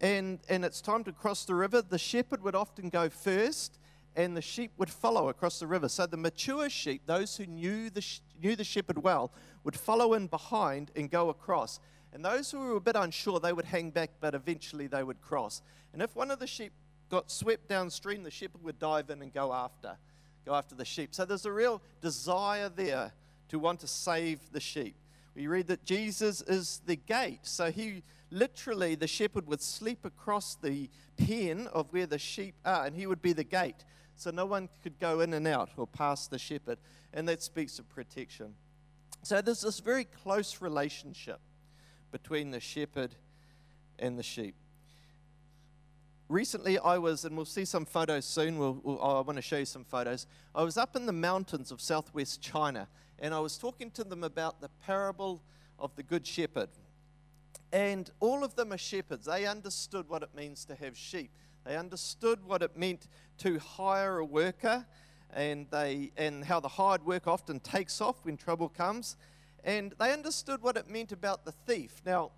and, and it's time to cross the river, the shepherd would often go first and the sheep would follow across the river. So the mature sheep, those who knew the, knew the shepherd well, would follow in behind and go across. And those who were a bit unsure, they would hang back, but eventually they would cross. And if one of the sheep got swept downstream, the shepherd would dive in and go after, go after the sheep. So there's a real desire there to want to save the sheep. We read that Jesus is the gate. So he literally, the shepherd would sleep across the pen of where the sheep are, and he would be the gate. So no one could go in and out or past the shepherd. And that speaks of protection. So there's this very close relationship between the shepherd and the sheep. recently I was, and we'll see some photos soon. We'll, we'll, oh, I want to show you some photos. I was up in the mountains of southwest China, and I was talking to them about the parable of the Good Shepherd. And all of them are shepherds. They understood what it means to have sheep. They understood what it meant to hire a worker and, they, and how the hired work often takes off when trouble comes. And they understood what it meant about the thief. Now,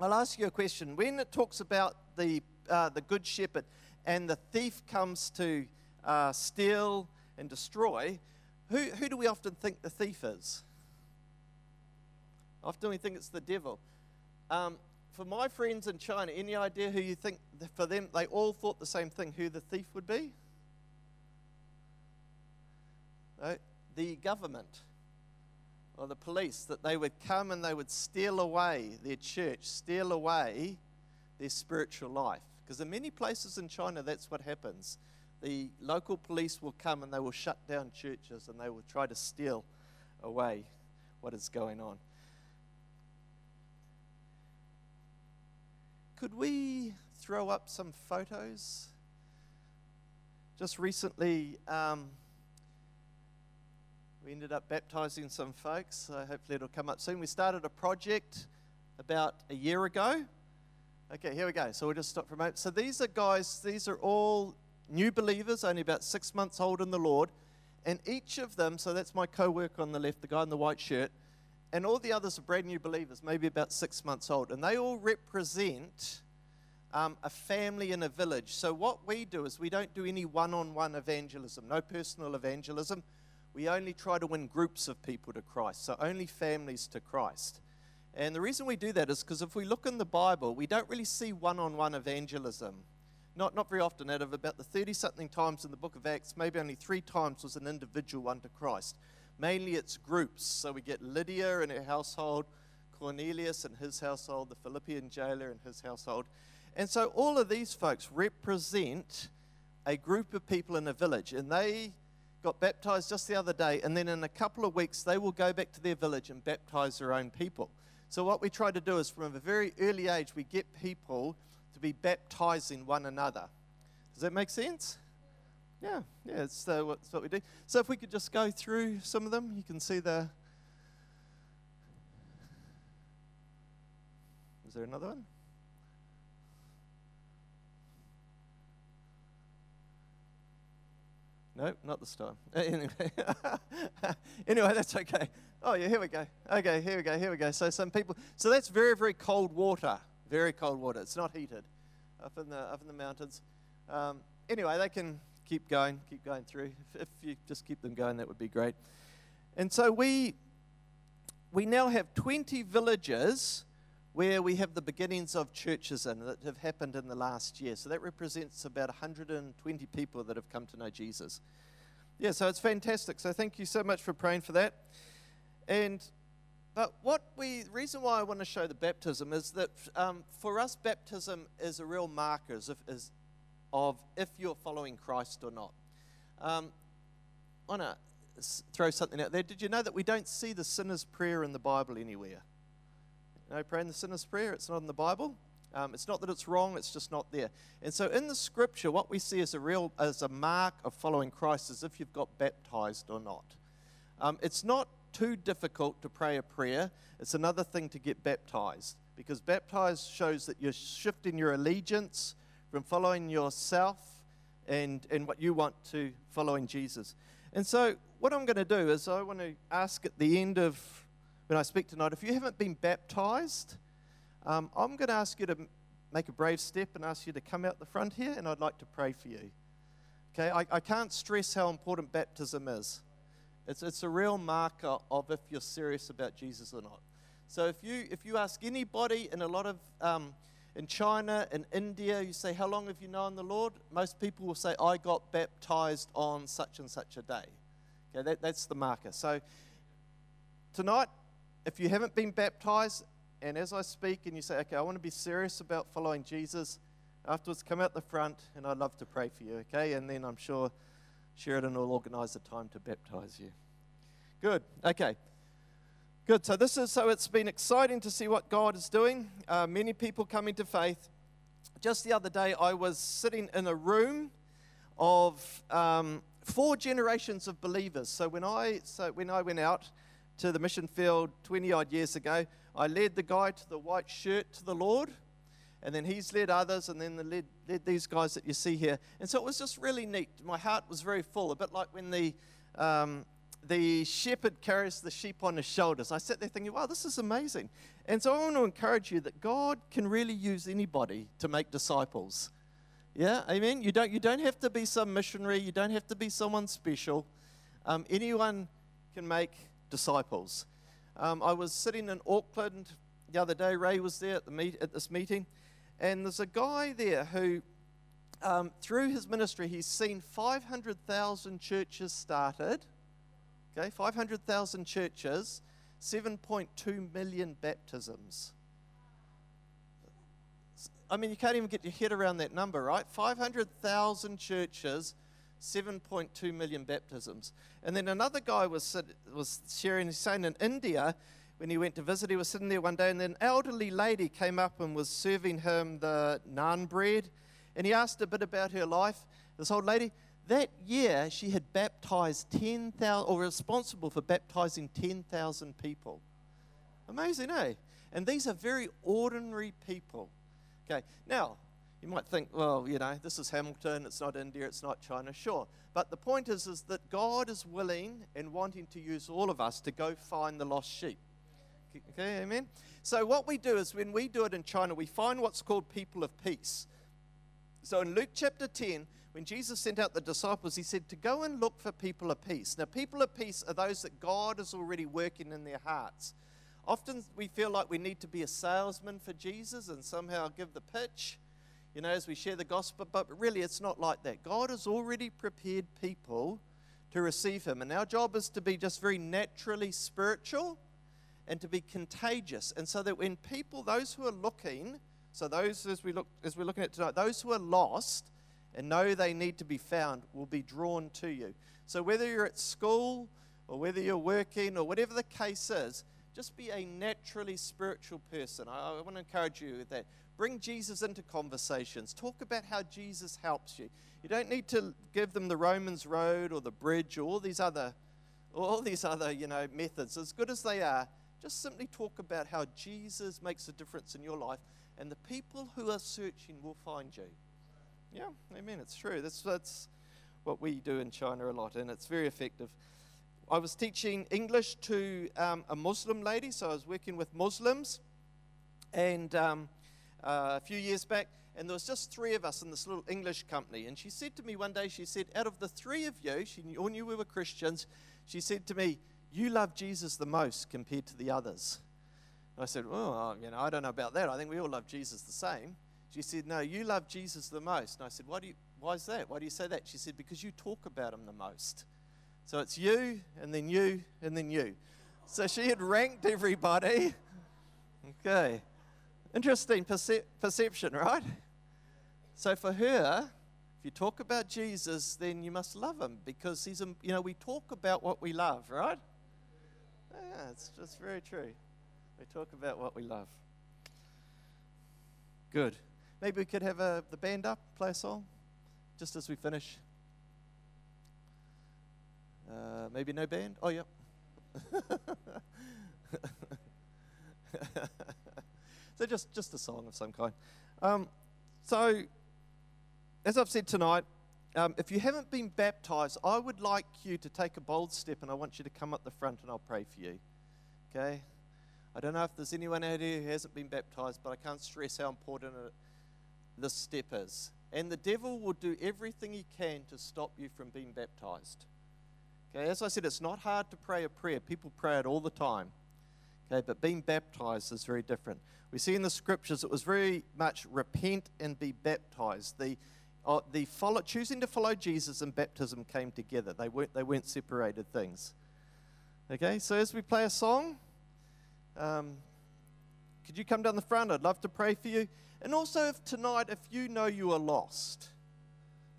I'll ask you a question. When it talks about the, uh, the good shepherd and the thief comes to uh, steal and destroy, who, who do we often think the thief is? Often we think it's the devil. Um, for my friends in China, any idea who you think, for them, they all thought the same thing, who the thief would be? No, the government or the police, that they would come and they would steal away their church, steal away their spiritual life. Because in many places in China, that's what happens. The local police will come and they will shut down churches and they will try to steal away what is going on. Could we throw up some photos? Just recently, um, we ended up baptizing some folks, so hopefully it'll come up soon. We started a project about a year ago. Okay, here we go. So we'll just stop for a moment. So these are guys, these are all new believers, only about six months old in the Lord. And each of them, so that's my co worker on the left, the guy in the white shirt, and all the others are brand new believers, maybe about six months old. And they all represent um, a family in a village. So what we do is we don't do any one on one evangelism, no personal evangelism. We only try to win groups of people to Christ, so only families to Christ. And the reason we do that is because if we look in the Bible, we don't really see one on one evangelism. Not, not very often. Out of about the 30 something times in the book of Acts, maybe only three times was an individual won to Christ. Mainly it's groups. So we get Lydia and her household, Cornelius and his household, the Philippian jailer and his household. And so all of these folks represent a group of people in a village. And they got baptized just the other day. And then in a couple of weeks, they will go back to their village and baptize their own people. So what we try to do is from a very early age, we get people to be baptizing one another. Does that make sense? Yeah, yeah, it's, uh, what, it's what we do. So if we could just go through some of them, you can see the. Is there another one? No, not this time. Anyway, [LAUGHS] anyway, that's okay. Oh yeah, here we go. Okay, here we go. Here we go. So some people. So that's very, very cold water. Very cold water. It's not heated up in the up in the mountains. Um, anyway, they can keep going, keep going through. If, if you just keep them going, that would be great. And so we we now have 20 villages where we have the beginnings of churches in that have happened in the last year. So that represents about 120 people that have come to know Jesus. Yeah, so it's fantastic. So thank you so much for praying for that. And but what we reason why I want to show the baptism is that um, for us, baptism is a real marker as if, is of if you're following Christ or not. Um, I want to throw something out there. Did you know that we don't see the sinner's prayer in the Bible anywhere? No, praying the sinner's prayer, it's not in the Bible. Um, it's not that it's wrong, it's just not there. And so in the scripture, what we see as a real as a mark of following Christ is if you've got baptized or not. Um, it's not too difficult to pray a prayer. It's another thing to get baptized because baptized shows that you're shifting your allegiance from following yourself and, and what you want to following Jesus. And so, what I'm going to do is, I want to ask at the end of when I speak tonight, if you haven't been baptized, um, I'm going to ask you to make a brave step and ask you to come out the front here, and I'd like to pray for you. Okay, I, I can't stress how important baptism is. It's, it's a real marker of if you're serious about Jesus or not. So if you if you ask anybody in a lot of um, in China, in India, you say, "How long have you known the Lord?" Most people will say, "I got baptized on such and such a day." Okay, that, that's the marker. So tonight, if you haven't been baptized, and as I speak, and you say, "Okay, I want to be serious about following Jesus," afterwards, come out the front, and I'd love to pray for you. Okay, and then I'm sure Sheridan will organize a time to baptize you. Good. Okay. Good. So this is so it's been exciting to see what God is doing. Uh, many people coming to faith, just the other day, I was sitting in a room of um, four generations of believers. So when I so when I went out to the mission field 20 odd years ago, I led the guy to the white shirt to the Lord, and then he's led others, and then the led, led these guys that you see here. And so it was just really neat. My heart was very full, a bit like when the um, the shepherd carries the sheep on his shoulders. I sat there thinking, wow, this is amazing. And so I want to encourage you that God can really use anybody to make disciples. Yeah, amen. You don't you don't have to be some missionary. You don't have to be someone special. Um, anyone can make disciples. Um, I was sitting in Auckland the other day. Ray was there at the meet at this meeting, and there's a guy there who, um, through his ministry, he's seen 500,000 churches started. Okay, 500,000 churches, 7.2 million baptisms. I mean, you can't even get your head around that number, right? 500,000 churches, 7.2 million baptisms. And then another guy was, was sharing, he's saying in India, when he went to visit, he was sitting there one day, and an elderly lady came up and was serving him the naan bread. And he asked a bit about her life. This old lady, that year, she had baptized 10,000, or responsible for baptizing 10,000 people. Amazing, eh? And these are very ordinary people. Okay, now, you might think, well, you know, this is Hamilton, it's not India, it's not China, sure. But the point is, is that God is willing and wanting to use all of us to go find the lost sheep. Okay, amen? So, what we do is when we do it in China, we find what's called people of peace. So, in Luke chapter 10, when Jesus sent out the disciples, he said to go and look for people of peace. Now, people of peace are those that God is already working in their hearts. Often we feel like we need to be a salesman for Jesus and somehow give the pitch, you know, as we share the gospel, but really it's not like that. God has already prepared people to receive Him, and our job is to be just very naturally spiritual and to be contagious. And so that when people, those who are looking, so those as we look as we're looking at tonight, those who are lost and know they need to be found will be drawn to you. So whether you're at school or whether you're working or whatever the case is, just be a naturally spiritual person. I, I want to encourage you with that. Bring Jesus into conversations. Talk about how Jesus helps you. You don't need to give them the Romans road or the bridge or all these other all these other, you know, methods. As good as they are, just simply talk about how Jesus makes a difference in your life and the people who are searching will find you. Yeah, amen. It's true. That's that's what we do in China a lot and it's very effective. I was teaching English to um, a Muslim lady, so I was working with Muslims, and um, uh, a few years back, and there was just three of us in this little English company. And she said to me one day, she said, out of the three of you, she all knew we were Christians, she said to me, you love Jesus the most compared to the others. And I said, well, you know, I don't know about that. I think we all love Jesus the same. She said, no, you love Jesus the most. And I said, why, do you, why is that? Why do you say that? She said, because you talk about him the most. So it's you, and then you, and then you. So she had ranked everybody. [LAUGHS] Okay. Interesting percep- perception, right? So for her, if you talk about Jesus, then you must love him because he's, you know, we talk about what we love, right? Yeah, it's just very true. We talk about what we love. Good. Maybe we could have a, the band up, play a song, just as we finish. Uh, maybe no band? Oh, yep. [LAUGHS] so just, just a song of some kind. Um, so, as I've said tonight, um, if you haven't been baptized, I would like you to take a bold step and I want you to come up the front and I'll pray for you. Okay? I don't know if there's anyone out here who hasn't been baptized, but I can't stress how important this step is. And the devil will do everything he can to stop you from being baptized. Okay, as I said, it's not hard to pray a prayer. People pray it all the time. Okay, but being baptized is very different. We see in the scriptures it was very much repent and be baptized. The uh, the follow, choosing to follow Jesus and baptism came together. They weren't they weren't separated things. Okay, so as we play a song, um, could you come down the front? I'd love to pray for you. And also, if tonight, if you know you are lost,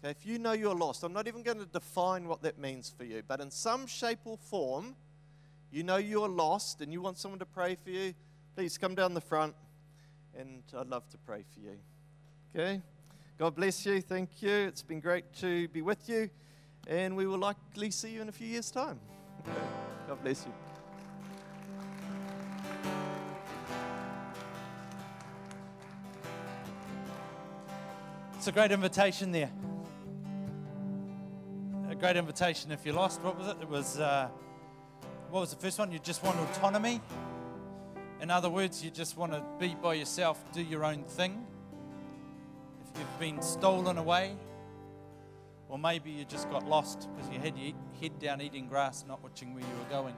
Okay, if you know you're lost, I'm not even going to define what that means for you, but in some shape or form, you know you're lost and you want someone to pray for you, please come down the front and I'd love to pray for you. Okay. God bless you. Thank you. It's been great to be with you. And we will likely see you in a few years' time. Okay. God bless you. It's a great invitation there. A great invitation if you're lost. What was it? It was, uh, what was the first one? You just want autonomy. In other words, you just want to be by yourself, do your own thing. If you've been stolen away, or maybe you just got lost because you had your head down eating grass, not watching where you were going.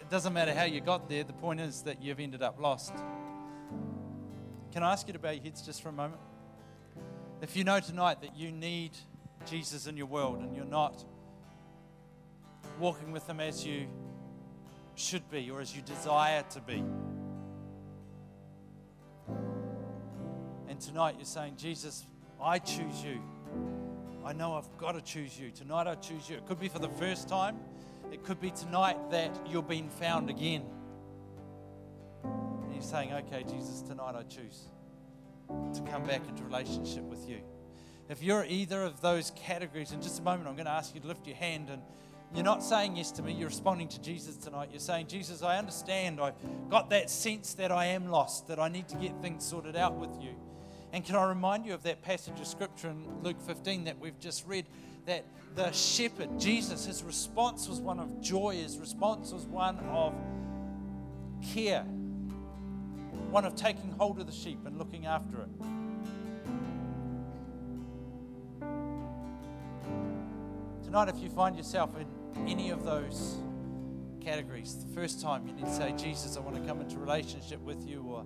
It doesn't matter how you got there, the point is that you've ended up lost. Can I ask you to bow your heads just for a moment? If you know tonight that you need Jesus in your world and you're not walking with Him as you should be or as you desire to be, and tonight you're saying, Jesus, I choose you. I know I've got to choose you. Tonight I choose you. It could be for the first time, it could be tonight that you're being found again. And you're saying, okay, Jesus, tonight I choose to come back into relationship with you. If you're either of those categories, in just a moment, I'm going to ask you to lift your hand and you're not saying yes to me, you're responding to Jesus tonight. You're saying, Jesus, I understand. I've got that sense that I am lost, that I need to get things sorted out with you. And can I remind you of that passage of scripture in Luke 15 that we've just read? That the shepherd, Jesus, his response was one of joy, his response was one of care, one of taking hold of the sheep and looking after it. Tonight, if you find yourself in any of those categories, the first time you need to say, Jesus, I want to come into relationship with you, or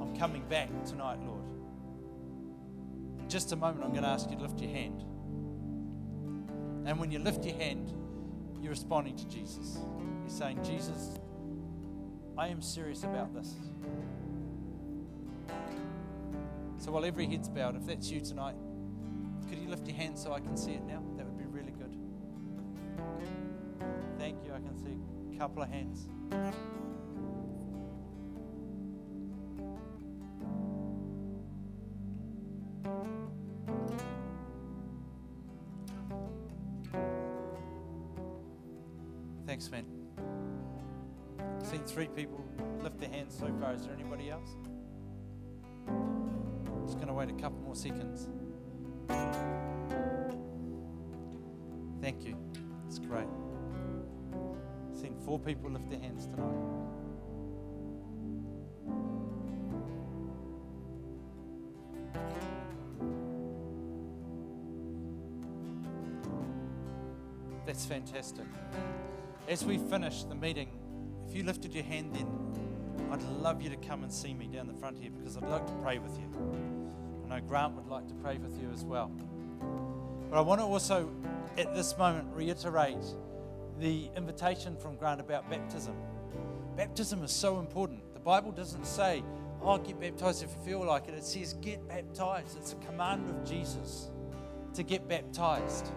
I'm coming back tonight, Lord. In just a moment, I'm going to ask you to lift your hand. And when you lift your hand, you're responding to Jesus. You're saying, Jesus, I am serious about this. So while every head's bowed, if that's you tonight, could you lift your hand so I can see it now? That couple of hands. Thanks, man. I've seen three people lift their hands so far. Is there anybody else? Just going to wait a couple more seconds. Thank you. It's great. Seen four people lift their hands tonight. That's fantastic. As we finish the meeting, if you lifted your hand then, I'd love you to come and see me down the front here because I'd like to pray with you. I know Grant would like to pray with you as well. But I want to also, at this moment, reiterate the invitation from Grant about baptism. Baptism is so important. The Bible doesn't say, oh, get baptized if you feel like it. It says, get baptized. It's a command of Jesus to get baptized.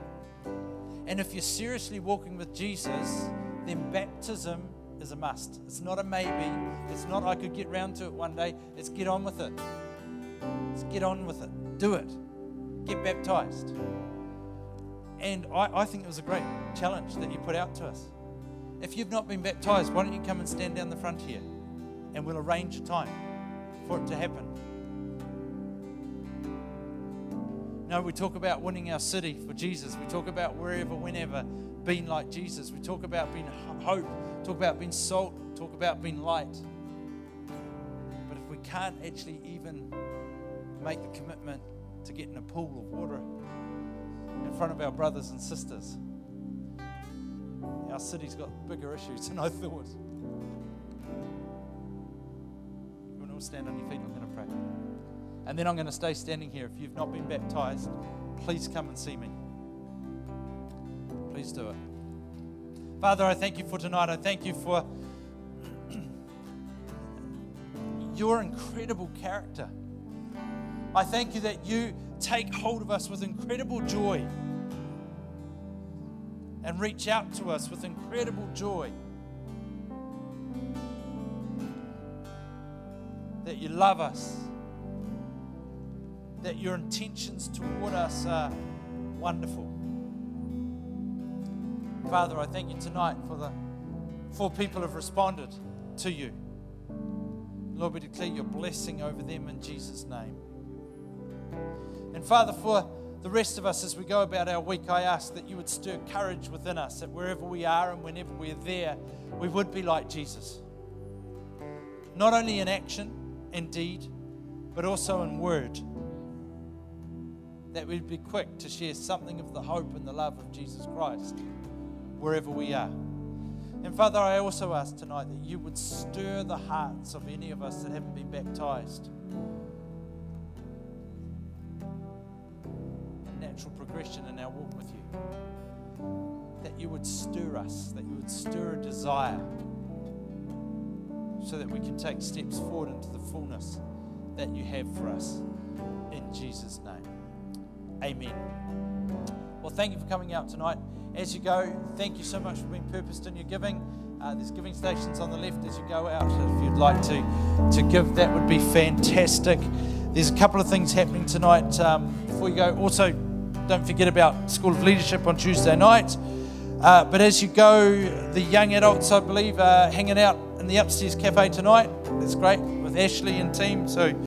And if you're seriously walking with Jesus, then baptism is a must. It's not a maybe. It's not I could get round to it one day. It's get on with it. Let's get on with it. Do it. Get baptized. And I, I think it was a great challenge that you put out to us. If you've not been baptized, why don't you come and stand down the front here and we'll arrange a time for it to happen. No, we talk about winning our city for Jesus. We talk about wherever, whenever, being like Jesus. We talk about being hope, talk about being salt, talk about being light. But if we can't actually even make the commitment to get in a pool of water in front of our brothers and sisters, our city's got bigger issues than I thought. You want to all stand on your feet? I'm going to pray. And then I'm going to stay standing here. If you've not been baptized, please come and see me. Please do it. Father, I thank you for tonight. I thank you for [CLEARS THROAT] your incredible character. I thank you that you take hold of us with incredible joy and reach out to us with incredible joy. that you love us, that your intentions toward us are wonderful. Father, I thank you tonight for the four people have responded to you. Lord, we declare your blessing over them in Jesus' name. And Father, for the rest of us as we go about our week, I ask that you would stir courage within us, that wherever we are and whenever we're there, we would be like Jesus. Not only in action and deed, but also in word. That we'd be quick to share something of the hope and the love of Jesus Christ wherever we are. And Father, I also ask tonight that you would stir the hearts of any of us that haven't been baptized. Natural progression in our walk with you. That you would stir us, that you would stir a desire so that we can take steps forward into the fullness that you have for us. In Jesus' name. Amen. Well, thank you for coming out tonight. As you go, thank you so much for being purposed in your giving. Uh, there's giving stations on the left as you go out. If you'd like to, to give, that would be fantastic. There's a couple of things happening tonight um, before you go. Also, don't forget about School of Leadership on Tuesday night. Uh, but as you go, the young adults, I believe, are hanging out in the upstairs cafe tonight. That's great with Ashley and team. So